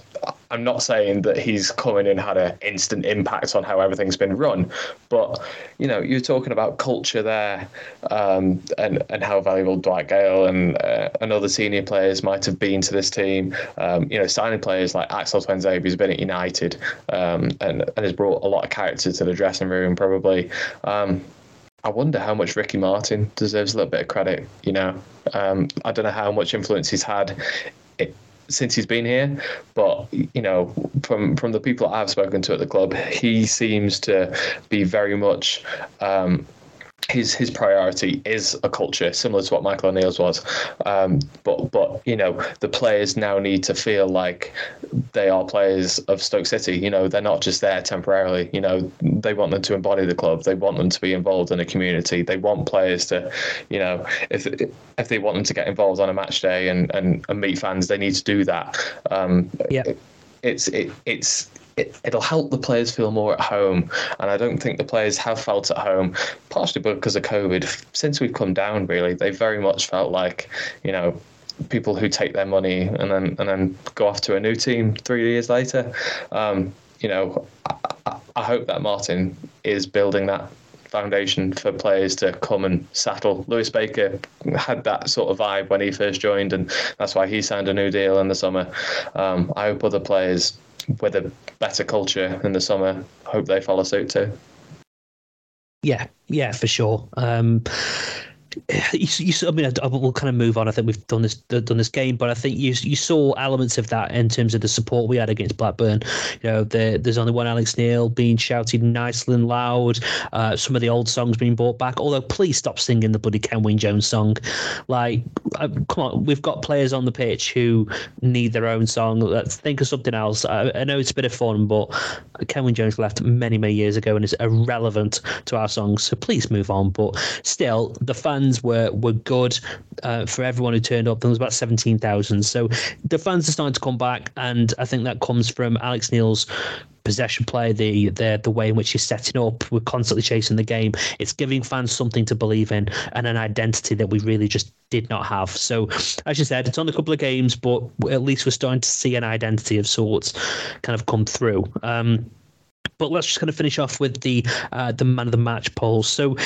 I'm not saying that he's come in and had an instant impact on how everything's been run, but you know, you're talking about culture there, um, and and how valuable Dwight Gayle and uh, and other senior players might have been to this team. Um, you know, signing players like Axel Tuanzebe, who's been at United, um, and and has brought a lot of character to the dressing room, probably. Um, I wonder how much Ricky Martin deserves a little bit of credit. You know, um, I don't know how much influence he's had it, since he's been here, but you know, from from the people I've spoken to at the club, he seems to be very much um, his his priority is a culture similar to what Michael O'Neill's was. Um, but but you know the players now need to feel like they are players of Stoke City. You know they're not just there temporarily. You know they want them to embody the club. They want them to be involved in a community. They want players to, you know, if if they want them to get involved on a match day and and, and meet fans, they need to do that. Um, yeah. It, it's it, it's it, it'll help the players feel more at home. And I don't think the players have felt at home, partially because of COVID. Since we've come down, really, they very much felt like, you know, people who take their money and then and then go off to a new team three years later. Um, you know, I, I hope that Martin is building that foundation for players to come and settle. Lewis Baker had that sort of vibe when he first joined, and that's why he signed a new deal in the summer. Um, I hope other players with a better culture in the summer. Hope they follow suit too. Yeah, yeah, for sure. Um, <sighs> you, you, I mean, I, we'll kind of move on. I think we've done this done this game, but I think you you saw elements of that in terms of the support we had against Blackburn. You know, the, there's only one Alex Neil being shouted nice and loud. Uh, some of the old songs being brought back. Although, please stop singing the bloody Kenwyne Jones song. Like, uh, come on, we've got players on the pitch who need their own song. Let's think of something else. I, I know it's a bit of fun, but Ken Kenwyne Jones left many many years ago and is irrelevant to our songs. So please move on. But still, the fans fans were were good uh, for everyone who turned up. There was about seventeen thousand. So the fans are starting to come back, and I think that comes from Alex Neil's possession play, the the the way in which he's setting up. We're constantly chasing the game. It's giving fans something to believe in and an identity that we really just did not have. So, as you said, it's on a couple of games, but at least we're starting to see an identity of sorts kind of come through. Um, but let's just kind of finish off with the uh, the man of the match polls. So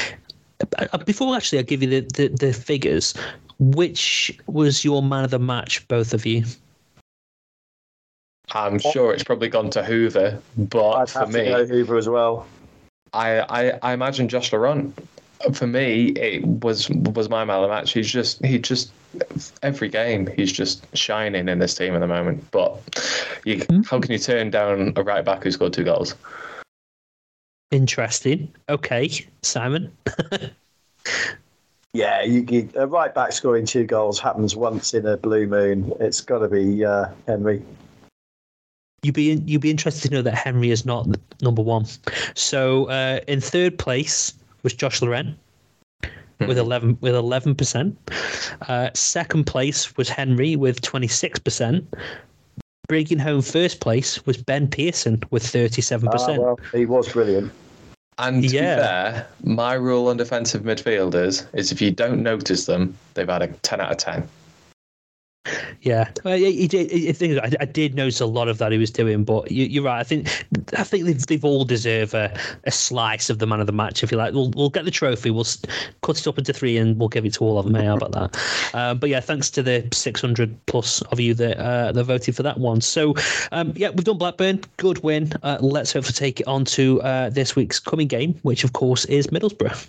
before actually I give you the, the, the figures, which was your man of the match, both of you? I'm sure it's probably gone to Hoever, but I'd for me, Hoever as well. I, I, I imagine Josh Laurent. For me, it was was my man of the match. He's just he just every game he's just shining in this team at the moment. But you, mm-hmm. how can you turn down a right back who scored two goals? Interesting. Okay, Simon. <laughs> yeah, you, you, a right back scoring two goals happens once in a blue moon. It's got to be uh, Henry. You'd be you'd be interested to know that Henry is not number one. So uh, in third place was Josh Laurent with hmm. eleven with eleven percent. Uh, second place was Henry with twenty six percent bringing home first place was Ben Pearson with 37%. Ah, well, he was brilliant. And to yeah. be fair, my rule on defensive midfielders is if you don't notice them, they've had a 10 out of 10. Yeah, well, he did. I think I, I, did notice a lot of that he was doing, but you, are right. I think I think they've, they've all deserve a, a, slice of the man of the match. If you like, we'll we'll get the trophy. We'll cut it up into three, and we'll give it to all of them. How about that? <laughs> Uh, but yeah, thanks to the 600 plus of you that uh, that voted for that one. So um, yeah, we've done Blackburn. Good win. Uh, let's hope hopefully take it on to uh, this week's coming game, which of course is Middlesbrough.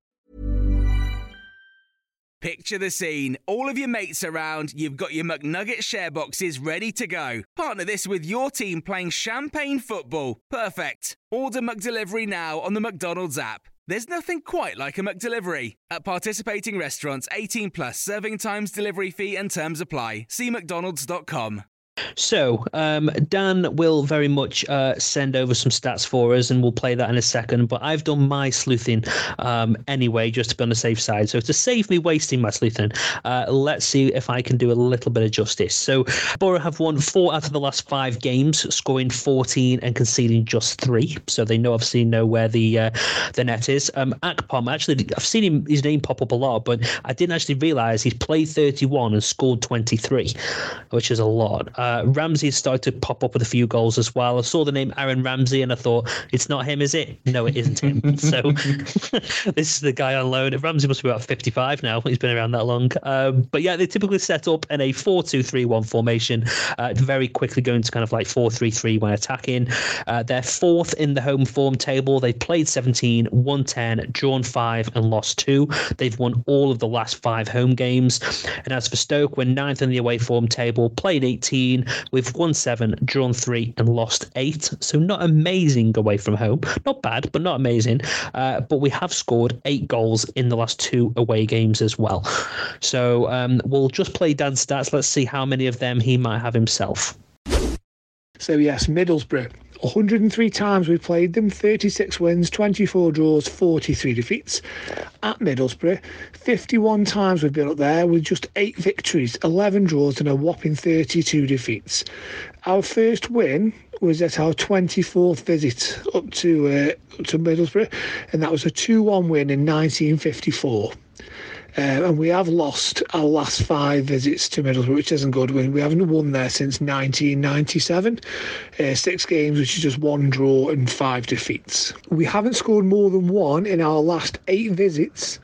Picture the scene. All of your mates around, you've got your McNugget share boxes ready to go. Partner this with your team playing champagne football. Perfect. Order McDelivery now on the McDonald's app. There's nothing quite like a McDelivery. At participating restaurants, 18 plus serving times, delivery fee, and terms apply. See McDonald's.com. So, um, Dan will very much uh, send over some stats for us, and we'll play that in a second. But I've done my sleuthing um, anyway, just to be on the safe side. So, to save me wasting my sleuthing, uh, let's see if I can do a little bit of justice. So, Borough have won four out of the last five games, scoring 14 and conceding just three. So, they know obviously know where the uh, the net is. Um, Akpom, actually, I've seen him his name pop up a lot, but I didn't actually realize he's played 31 and scored 23, which is a lot. Uh, Ramsey started to pop up with a few goals as well. I saw the name Aaron Ramsey and I thought, it's not him, is it? No, it isn't him. <laughs> so <laughs> this is the guy on loan. Ramsey must be about 55 now. He's been around that long. Um, but yeah, they typically set up in a 4 2 3 1 formation, uh, very quickly going to kind of like 4 3 3 when attacking. Uh, they're fourth in the home form table. They played 17, won 10, drawn 5, and lost 2. They've won all of the last five home games. And as for Stoke, we're ninth in the away form table, played 18, We've won seven, drawn three, and lost eight. So not amazing away from home. Not bad, but not amazing. Uh, but we have scored eight goals in the last two away games as well. So um, we'll just play Dan's stats. Let's see how many of them he might have himself. So yes, Middlesbrough. 103 times we've played them, 36 wins, 24 draws, 43 defeats. At Middlesbrough, 51 times we've been up there with just 8 victories, 11 draws, and a whopping 32 defeats. Our first win was at our 24th visit up to uh, to Middlesbrough, and that was a 2 1 win in 1954. Uh, and we have lost our last five visits to Middlesbrough, which isn't good. We haven't won there since 1997. Uh, six games, which is just one draw and five defeats. We haven't scored more than one in our last eight visits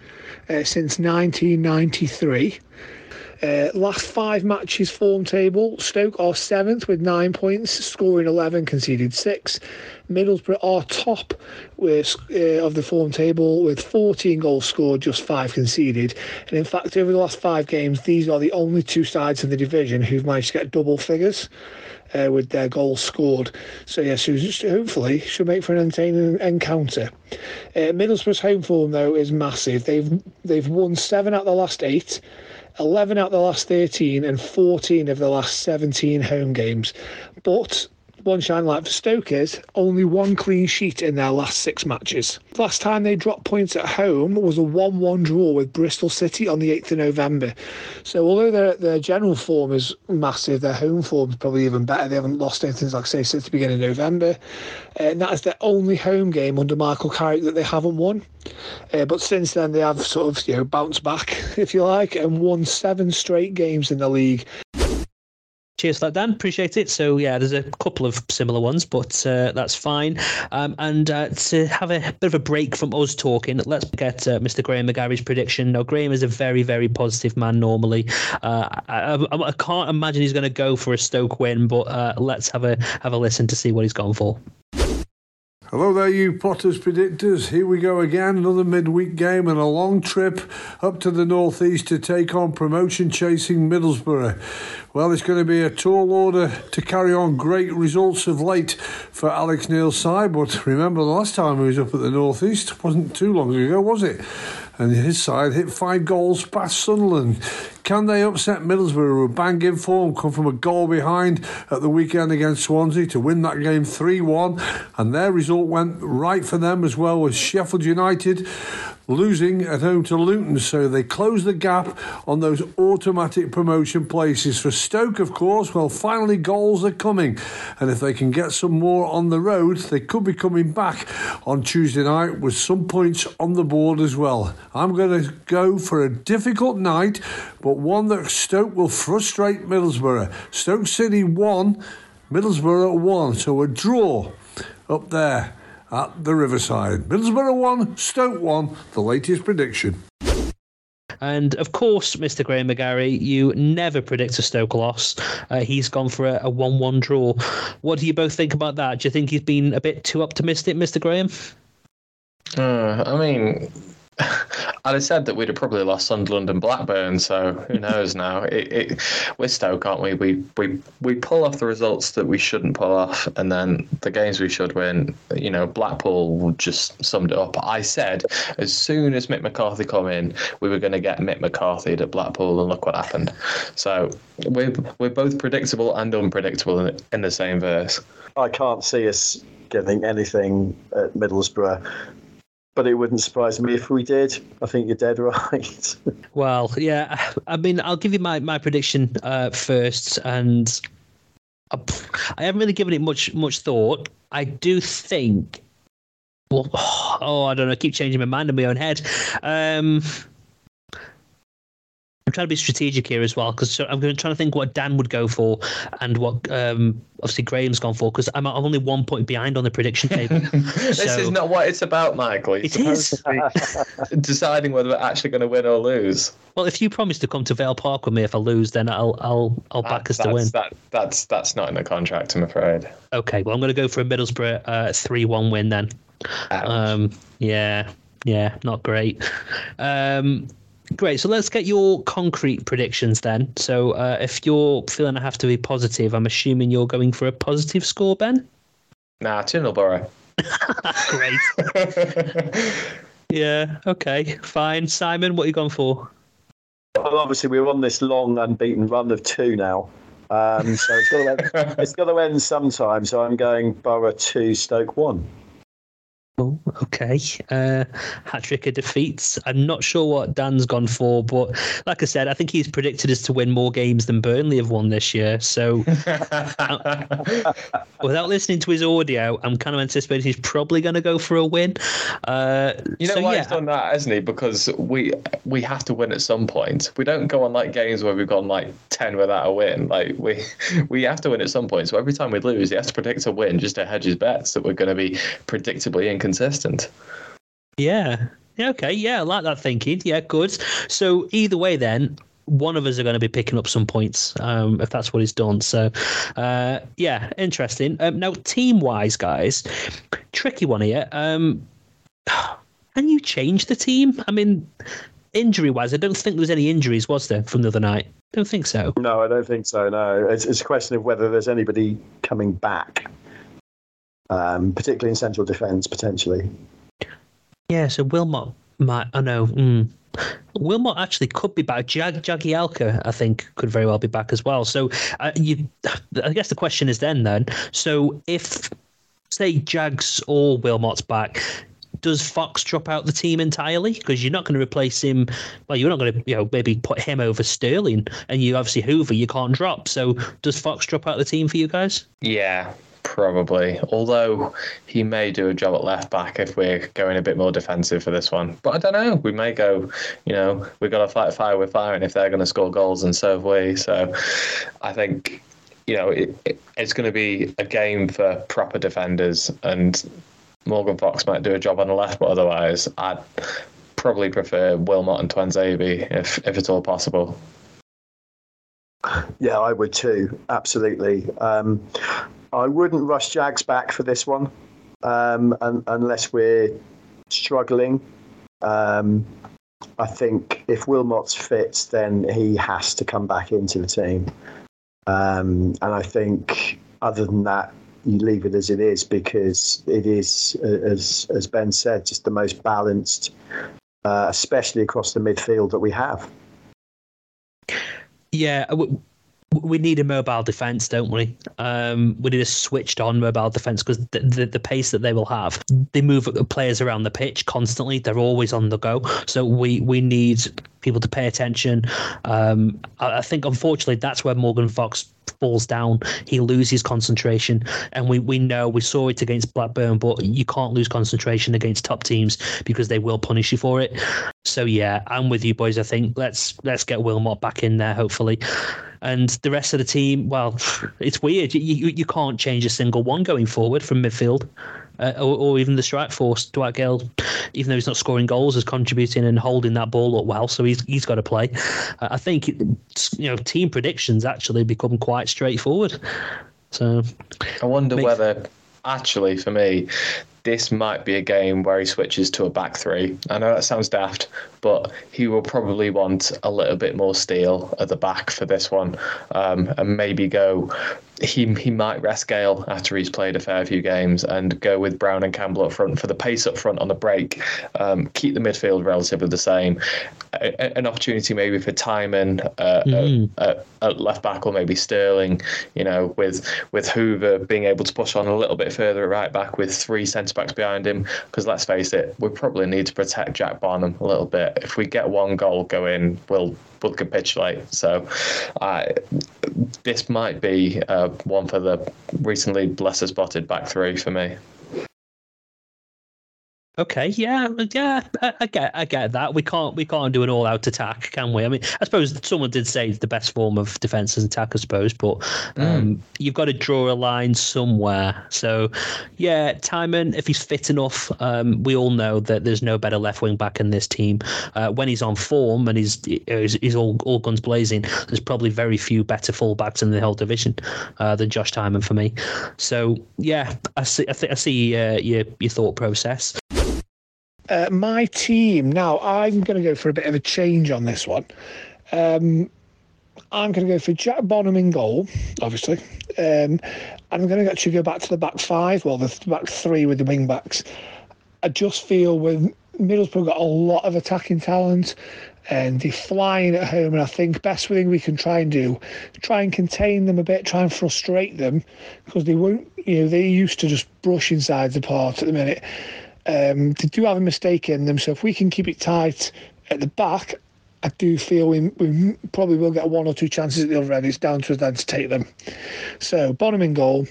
uh, since 1993. Uh, last five matches form table Stoke are seventh with nine points, scoring 11, conceded six. Middlesbrough are top with, uh, of the form table with 14 goals scored, just five conceded. And in fact, over the last five games, these are the only two sides in the division who've managed to get double figures. Uh, with their goals scored. So, yes, yeah, hopefully should make for an entertaining encounter. Uh, Middlesbrough's home form, though, is massive. They've they've won seven out of the last eight. 11 out of the last 13 and 14 of the last 17 home games. But one shine light for Stoke is only one clean sheet in their last six matches. Last time they dropped points at home was a 1 1 draw with Bristol City on the 8th of November. So, although their, their general form is massive, their home form is probably even better. They haven't lost anything, like I say, since the beginning of November. Uh, and that is their only home game under Michael Carrick that they haven't won. Uh, but since then, they have sort of you know bounced back, <laughs> if you like, and won seven straight games in the league. Cheers for that, Dan. Appreciate it. So, yeah, there's a couple of similar ones, but uh, that's fine. Um, and uh, to have a bit of a break from us talking, let's get uh, Mr. Graham McGarry's prediction. Now, Graham is a very, very positive man normally. Uh, I, I, I, can't imagine he's going to go for a Stoke win, but uh, let's have a have a listen to see what he's gone for. Hello there, you Potters predictors. Here we go again. Another midweek game and a long trip up to the northeast to take on promotion chasing Middlesbrough. Well, it's going to be a tall order to carry on great results of late for Alex Neil's side. But remember, the last time he was up at the northeast wasn't too long ago, was it? And his side hit five goals past Sunderland. Can they upset Middlesbrough, who are bang in form, come from a goal behind at the weekend against Swansea to win that game 3 1? And their result went right for them as well as Sheffield United losing at home to Luton. So they close the gap on those automatic promotion places. For Stoke, of course, well, finally goals are coming. And if they can get some more on the road, they could be coming back on Tuesday night with some points on the board as well. I'm going to go for a difficult night, but one that Stoke will frustrate Middlesbrough. Stoke City won, Middlesbrough won. So a draw up there at the Riverside. Middlesbrough 1, Stoke 1, the latest prediction. And of course, Mr. Graham McGarry, you never predict a Stoke loss. Uh, he's gone for a 1 1 draw. What do you both think about that? Do you think he's been a bit too optimistic, Mr. Graham? Uh, I mean, I'd have said that we'd have probably lost Sunderland and Blackburn. So who <laughs> knows now? It, it, we're Stoke, aren't we? We we we pull off the results that we shouldn't pull off, and then the games we should win. You know, Blackpool just summed it up. I said as soon as Mick McCarthy come in, we were going to get Mick McCarthy at Blackpool, and look what happened. So we're we're both predictable and unpredictable in, in the same verse. I can't see us getting anything at Middlesbrough but it wouldn't surprise me if we did. I think you're dead right. <laughs> well, yeah. I mean, I'll give you my my prediction uh, first, and I, I haven't really given it much much thought. I do think. Well, <sighs> oh, I don't know. I keep changing my mind in my own head. Um, trying to be strategic here as well because I'm going to try to think what Dan would go for and what um, obviously Graham's gone for because I'm, I'm, only one point behind on the prediction table. <laughs> this so, is not what it's about, Michael. It's it is. deciding whether we're actually going to win or lose. Well, if you promise to come to Vale Park with me if I lose, then I'll I'll I'll back that, us to win. That, that's that's not in the contract, I'm afraid. Okay, well I'm going to go for a Middlesbrough uh, three-one win then. Um, yeah, yeah, not great. Um, Great. So let's get your concrete predictions then. So uh, if you're feeling I have to be positive, I'm assuming you're going for a positive score, Ben? Nah, 2 nil Borough. <laughs> Great. yeah, okay, fine. Simon, what are you going for? Well, obviously, we're on this long unbeaten run of two now. Um, so it's got, to end, <laughs> it's got to end sometime. So I'm going Borough 2, Stoke 1. Oh, okay. Uh, hat trick of defeats. I'm not sure what Dan's gone for, but like I said, I think he's predicted us to win more games than Burnley have won this year. So, <laughs> uh, without listening to his audio, I'm kind of anticipating he's probably going to go for a win. Uh, you know so, why yeah. he's done that, hasn't he? Because we we have to win at some point. We don't go on like games where we've gone like ten without a win. Like we <laughs> we have to win at some point. So every time we lose, he has to predict a win just to hedge his bets that we're going to be predictably inconsistent consistent. Yeah. Yeah. Okay. Yeah, I like that thinking. Yeah, good. So either way, then one of us are going to be picking up some points um, if that's what he's done. So, uh, yeah, interesting. Um, now, team wise, guys, tricky one here. Um, <sighs> can you change the team? I mean, injury wise, I don't think there was any injuries, was there, from the other night? Don't think so. No, I don't think so. No, it's, it's a question of whether there's anybody coming back um, particularly in central defence, potentially. Yeah, so Wilmot might. I know. Mm, Wilmot actually could be back. Jag Jagielka, I think, could very well be back as well. So uh, you, I guess the question is then, then. So if say Jags or Wilmot's back, does Fox drop out the team entirely? Because you're not going to replace him. Well, you're not going to, you know, maybe put him over Sterling, and you obviously Hoever you can't drop. So does Fox drop out the team for you guys? Yeah, Probably, although he may do a job at left back if we're going a bit more defensive for this one. But I don't know. We may go. You know, we've got to fight fire with fire, and if they're going to score goals, and so have we. So, I think you know it, it, it's going to be a game for proper defenders, and Morgan Fox might do a job on the left, but otherwise, I'd probably prefer Wilmot and Tuanzebe if if it's all possible. Yeah, I would too. Absolutely. Um, I wouldn't rush Jags back for this one um, un- unless we're struggling. Um, I think if Wilmot's fit, then he has to come back into the team. Um, and I think other than that, you leave it as it is because it is, as as Ben said, just the most balanced, uh, especially across the midfield that we have. Yeah, we need a mobile defense, don't we? Um, we need a switched on mobile defense because the, the, the pace that they will have, they move players around the pitch constantly. They're always on the go. So we we need people to pay attention. Um, I, I think unfortunately that's where Morgan Fox falls down. He loses concentration, and we we know we saw it against Blackburn, but you can't lose concentration against top teams because they will punish you for it. So yeah, I'm with you boys. I think let's let's get Wilmot back in there hopefully. And the rest of the team, well, <sighs> it's weird. You, you, you can't change a single one going forward from midfield. Uh, or, or, even the strike force. Dwight Gayle, even though he's not scoring goals, is contributing and holding that ball up well. So he's he's got to play. Uh, I think you know team predictions actually become quite straightforward. So I wonder make... whether actually for me this might be a game where he switches to a back three. I know that sounds daft, but he will probably want a little bit more steel at the back for this one, um, and maybe go. He he might rest Gayle after he's played a fair few games and go with Brown and Campbell up front for the pace up front on the break. Um, keep the midfield relatively the same. A, an opportunity maybe for Tymon uh, mm. at, at left back or maybe Sterling. You know, with with Hoever being able to push on a little bit further at right back with three centre backs behind him. Because let's face it, we probably need to protect Jack Bonham a little bit. If we get one goal going, we'll will capitulate. So, uh, this might be uh, one for the recently lesser spotted back three for me. Okay, yeah, yeah, I, I, get, I get that. We can't, we can't do an all-out attack, can we? I mean, I suppose someone did say the best form of defense is attack, I suppose, but um, mm. you've got to draw a line somewhere. So, yeah, Tymon, if he's fit enough, um, we all know that there's no better left wing back in this team. Uh, when he's on form and he's he's, he's all, all guns blazing, there's probably very few better fullbacks in the whole division uh, than Josh Tymon for me. So, yeah, I see, I, th- I see uh, your your thought process. Uh, my team now. I'm going to go for a bit of a change on this one. Um, I'm going to go for Jack Bonham in goal, obviously. Um, I'm going to actually go back to the back five, well, the back three with the wing backs. I just feel with Middlesbrough got a lot of attacking talent and they're flying at home. And I think best thing we can try and do, try and contain them a bit, try and frustrate them because they won't, you know, they're used to just brushing sides apart at the minute. Um, they do have a mistake in them, so if we can keep it tight at the back, I do feel we, we probably will get one or two chances at the other end. It's down to us then to take them. So Bonham in goal.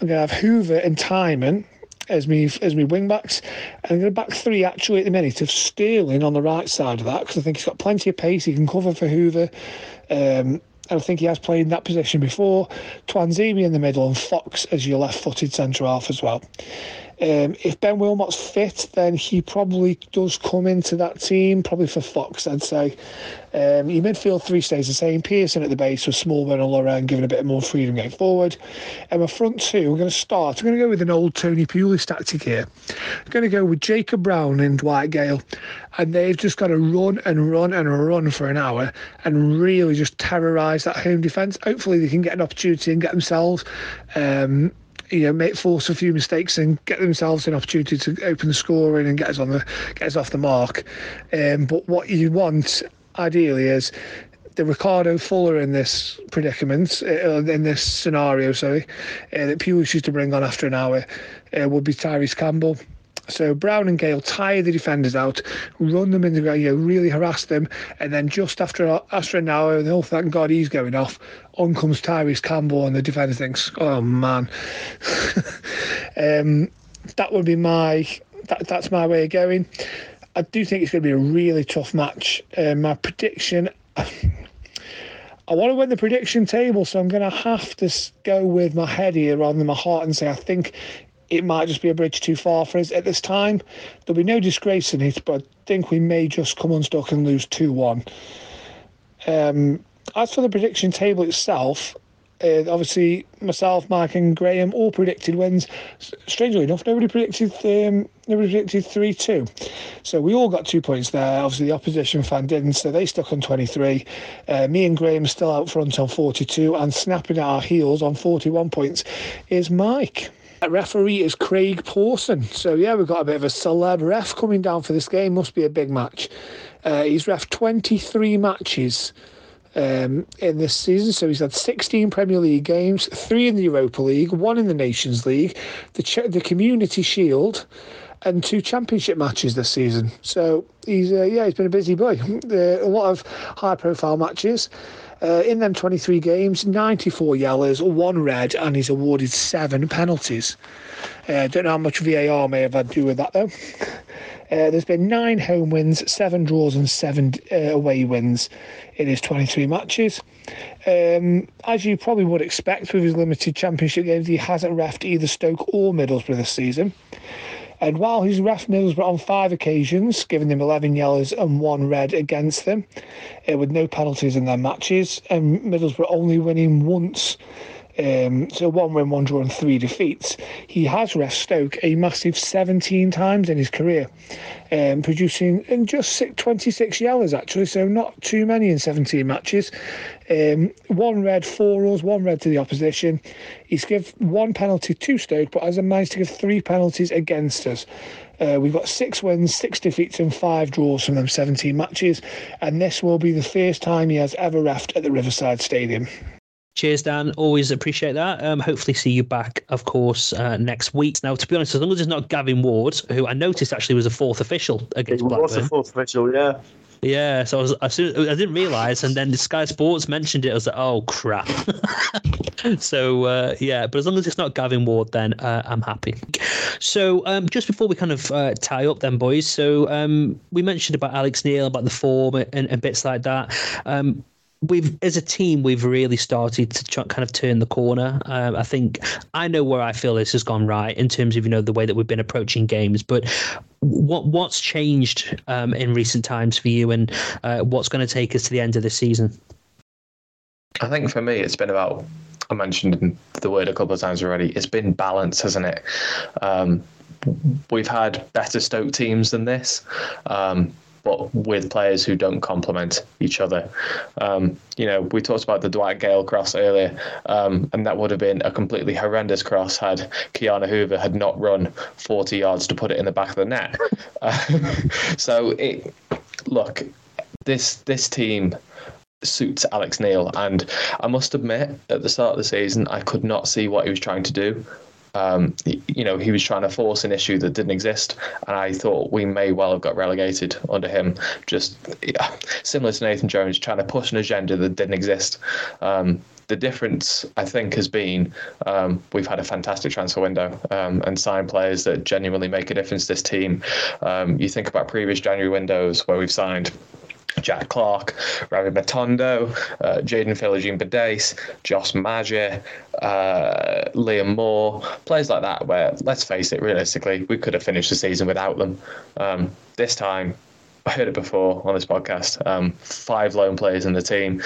I'm going to have Hoever and Tymon as me as me wing backs. And I'm going to back three actually at the minute of Sterling on the right side of that because I think he's got plenty of pace. He can cover for Hoever. Um, and I think he has played in that position before. Tuanzebe in the middle and Fox as your left-footed centre half as well. Um, if Ben Wilmot's fit, then he probably does come into that team, probably for Fox, I'd say. Um, your midfield three stays the same. Pearson at the base with Smallbone and Laurent giving a bit more freedom going forward. And my front two, we're going to start. I'm going to go with an old Tony Pulis tactic here. I'm going to go with Jacob Brown and Dwight Gayle. And they've just got to run and run and run for an hour and really just terrorise that home defence. Hopefully, they can get an opportunity and get themselves. Um, you know, make force a few mistakes and get themselves an opportunity to open the scoring and get us on the get us off the mark. Um, but what you want ideally is the Ricardo Fuller in this predicament, uh, in this scenario, sorry, uh, that Pulis used to bring on after an hour uh, would be Tyrese Campbell. So Brown and Gayle tire the defenders out, run them in the ground, you know, really harass them, and then just after after an hour, and oh thank God he's going off, on comes Tyrese Campbell, and the defender thinks, oh man, <laughs> um, that would be my that, that's my way of going. I do think it's going to be a really tough match. Uh, my prediction. <sighs> I want to win the prediction table, so I'm going to have to go with my head here rather than my heart and say I think it might just be a bridge too far for us at this time. There'll be no disgrace in it, but I think we may just come unstuck and lose 2 1. Um, as for the prediction table itself, uh, obviously myself, Mike, and Graham all predicted wins. Strangely enough, nobody predicted um, nobody predicted three two, so we all got two points there. Obviously, the opposition fan didn't, so they stuck on twenty three. Uh, me and Graham still out front on forty two, and snapping at our heels on forty one points is Mike. A referee is Craig Pawson. So, yeah, we've got a bit of a celeb ref coming down for this game. Must be a big match. Uh, he's ref 23 matches um, in this season. So he's had 16 Premier League games, three in the Europa League, one in the Nations League, the, Ch- the Community Shield, and two Championship matches this season. So he's uh, yeah, he's been a busy boy. Uh, a lot of high-profile matches. Uh, in them 23 games, 94 yellows, one red, and he's awarded seven penalties. Uh, don't know how much VAR may have had to do with that though. <laughs> Uh, there's been nine home wins, seven draws, and seven uh, away wins in his 23 matches. Um, as you probably would expect with his limited championship games, he hasn't refed either Stoke or Middlesbrough this season. And while he's ref Middlesbrough on five occasions, giving them 11 yellows and one red against them, uh, with no penalties in their matches, and Middlesbrough only winning once Um, so one win, one draw, and three defeats. He has ref Stoke a massive 17 times in his career, um, producing in just 26 yellows actually, so not too many in 17 matches. Um, one red, four us, one red to the opposition. He's given one penalty to Stoke, but has managed to give three penalties against us. Uh, we've got six wins, six defeats, and five draws from them 17 matches, and this will be the first time he has ever refed at the Riverside Stadium. Cheers, Dan. Always appreciate that. Um, hopefully, see you back, of course, uh, next week. Now, to be honest, as long as it's not Gavin Ward, who I noticed actually was a fourth official against It Blackburn. was a fourth official, yeah. Yeah, so I, was, I, soon, I didn't realise, and then the Sky Sports mentioned it. I was like, oh crap. <laughs> so uh, yeah, but as long as it's not Gavin Ward, then uh, I'm happy. So um, just before we kind of uh, tie up, then boys. So um, we mentioned about Alex Neil, about the form and, and bits like that. Um, we've as a team we've really started to kind of turn the corner um, i think i know where i feel this has gone right in terms of you know the way that we've been approaching games but what what's changed um, in recent times for you and uh, what's going to take us to the end of the season I think for me, it's been about. I mentioned the word a couple of times already. It's been balance, hasn't it? Um, we've had better Stoke teams than this, um, but with players who don't complement each other. Um, you know, we talked about the Dwight Gayle cross earlier, um, and that would have been a completely horrendous cross had Ki-Jana Hoever had not run 40 yards to put it in the back of the net. Uh, <laughs> so it look, this this team suits Alex Neil. And I must admit, at the start of the season, I could not see what he was trying to do. Um, you know, he was trying to force an issue that didn't exist, and I thought we may well have got relegated under him. Just yeah, similar to Nathan Jones, trying to push an agenda that didn't exist. Um, the difference, I think, has been um, we've had a fantastic transfer window um, and signed players that genuinely make a difference to this team. Um, you think about previous January windows where we've signed Jack Clark, Rabbi Matondo, uh, Jaden Philogene Bidace, Josh Maja, uh, Liam Moore, players like that, where, let's face it, realistically, we could have finished the season without them. Um, this time, I heard it before on this podcast, um, five loan players in the team.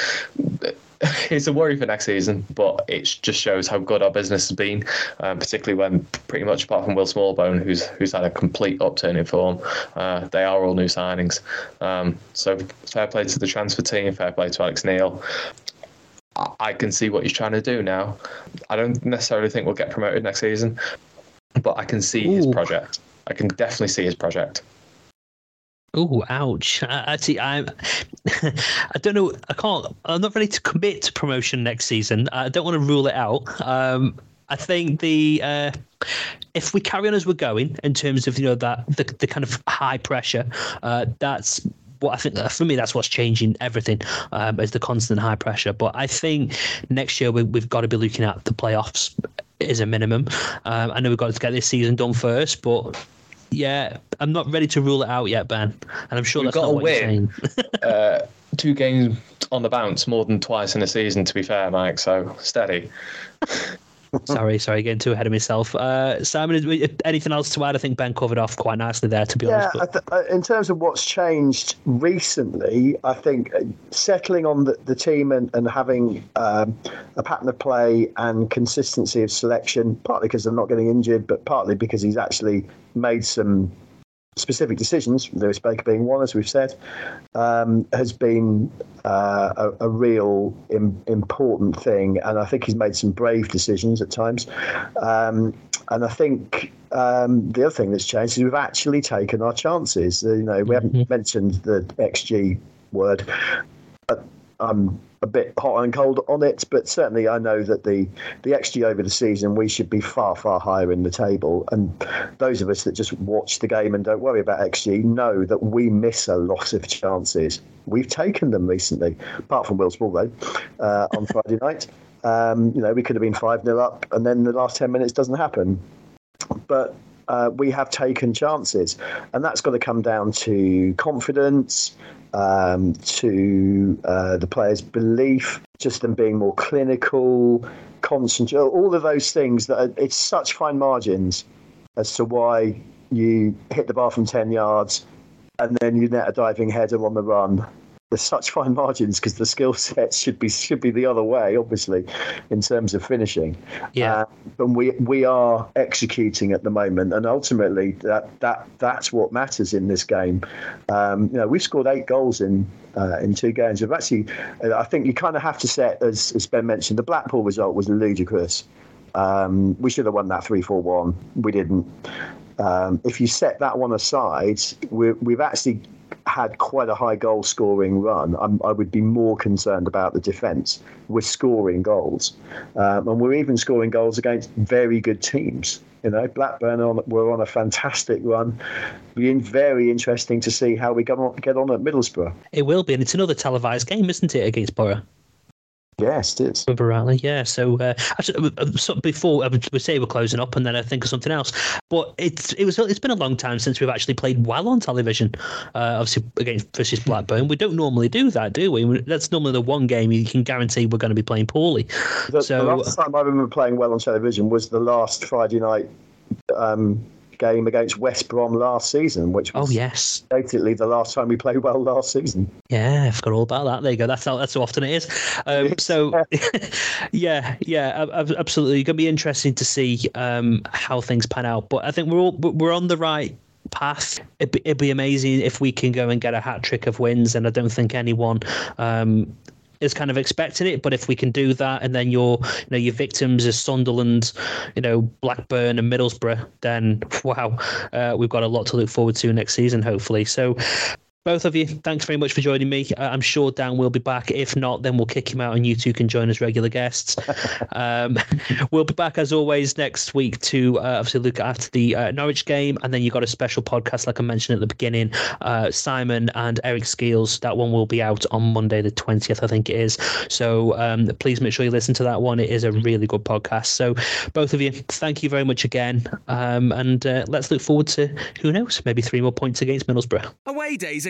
<laughs> It's a worry for next season, but it just shows how good our business has been, um, particularly when pretty much apart from Will Smallbone, who's who's had a complete upturn in form, uh, they are all new signings. Um, so fair play to the transfer team, fair play to Alex Neil. I- I can see what he's trying to do now. I don't necessarily think we'll get promoted next season, but I can see his project. I can definitely see his project. Oh, ouch! I, actually, I'm. <laughs> I don't know. I can't. I'm not ready to commit to promotion next season. I don't want to rule it out. Um, I think the uh, if we carry on as we're going in terms of you know that the the kind of high pressure, uh, that's what I think for me that's what's changing everything um, is the constant high pressure. But I think next year we, we've got to be looking at the playoffs as a minimum. Um, I know we've got to get this season done first, but yeah, I'm not ready to rule it out yet, Ben. And I'm sure We've that's got to win. uh, two games on the bounce more than twice in a season, to be fair, Mike. So steady. Sorry, sorry, getting too ahead of myself. Uh, Simon, is- anything else to add? I think Ben covered off quite nicely there, to be Yeah, honest. I th- uh, in terms of what's changed recently, I think uh, settling on the, the team and, and having um, a pattern of play and consistency of selection, partly because they're not getting injured, but partly because he's actually made some specific decisions, Lewis Baker being one, as we've said, um, has been uh, a, a real Im- important thing. And I think he's made some brave decisions at times. Um, and I think um, the other thing that's changed is we've actually taken our chances. You know, we haven't mentioned the XG word. But I'm a bit hot and cold on it, but certainly I know that the the XG over the season we should be far far higher in the table. And those of us that just watch the game and don't worry about XG know that we miss a lot of chances. We've taken them recently, apart from Will Smallbone, uh, on Friday <laughs> night. Um, you know, we could have been five 0 up, and then the last ten minutes doesn't happen. But uh, we have taken chances, and that's got to come down to confidence, um, to uh, the players' belief, just them being more clinical, concentrate, all of those things. That are, it's such fine margins as to why you hit the bar from ten yards, and then you net a diving header on the run. There's such fine margins because the skill sets should be should be the other way, obviously, in terms of finishing. Yeah. Uh, and we we are executing at the moment, and ultimately that that that's what matters in this game. Um, you know, we've scored eight goals in uh, in two games. We've actually, I think you kind of have to set as as Ben mentioned, the Blackpool result was ludicrous. Um, we should have won that three four one. We didn't. Um, if you set that one aside, we we've actually had quite a high goal scoring run, I'm, i would be more concerned about the defence. We're scoring goals, um, and we're even scoring goals against very good teams. You know, Blackburn on, were on a fantastic run. Being very interesting to see how we get on, get on at Middlesbrough. It will be, and it's another televised game, isn't it, against Borough? Yes, it is. Remember rightly, yeah. So, uh, actually, uh, so before I would say we're closing up, and then I think of something else. But it's it was it's been a long time since we've actually played well on television. Uh, obviously against versus Blackburn, we don't normally do that, do we? That's normally the one game you can guarantee we're going to be playing poorly. The, so the last time I remember playing well on television was the last Friday night um, game against West Brom last season, which was oh yes, basically the last time we played well last season. Yeah, I forgot all about that. There you go. That's how that's how often it is. Um, so, yeah, <laughs> yeah, absolutely. It's gonna be interesting to see um, how things pan out. But I think we're all we're on the right path. It'd be, it'd be, amazing if we can go and get a hat trick of wins, and I don't think anyone um, is kind of expecting it. But if we can do that, and then your you know your victims is Sunderland, you know Blackburn and Middlesbrough, then wow, uh, we've got a lot to look forward to next season, hopefully. So both of you, thanks very much for joining me. Uh, I'm sure Dan will be back. If not, then we'll kick him out and you two can join as regular guests. <laughs> um, <laughs> we'll be back as always next week to uh, obviously look after the uh, Norwich game. And then you've got a special podcast, like I mentioned at the beginning. Uh, Simon and Eric Skeels, that one will be out on Monday, the 20th, I think it is. So um, please make sure you listen to that one. It is a really good podcast. So both of you, thank you very much again. Um, and uh, let's look forward to, who knows, maybe three more points against Middlesbrough. Away days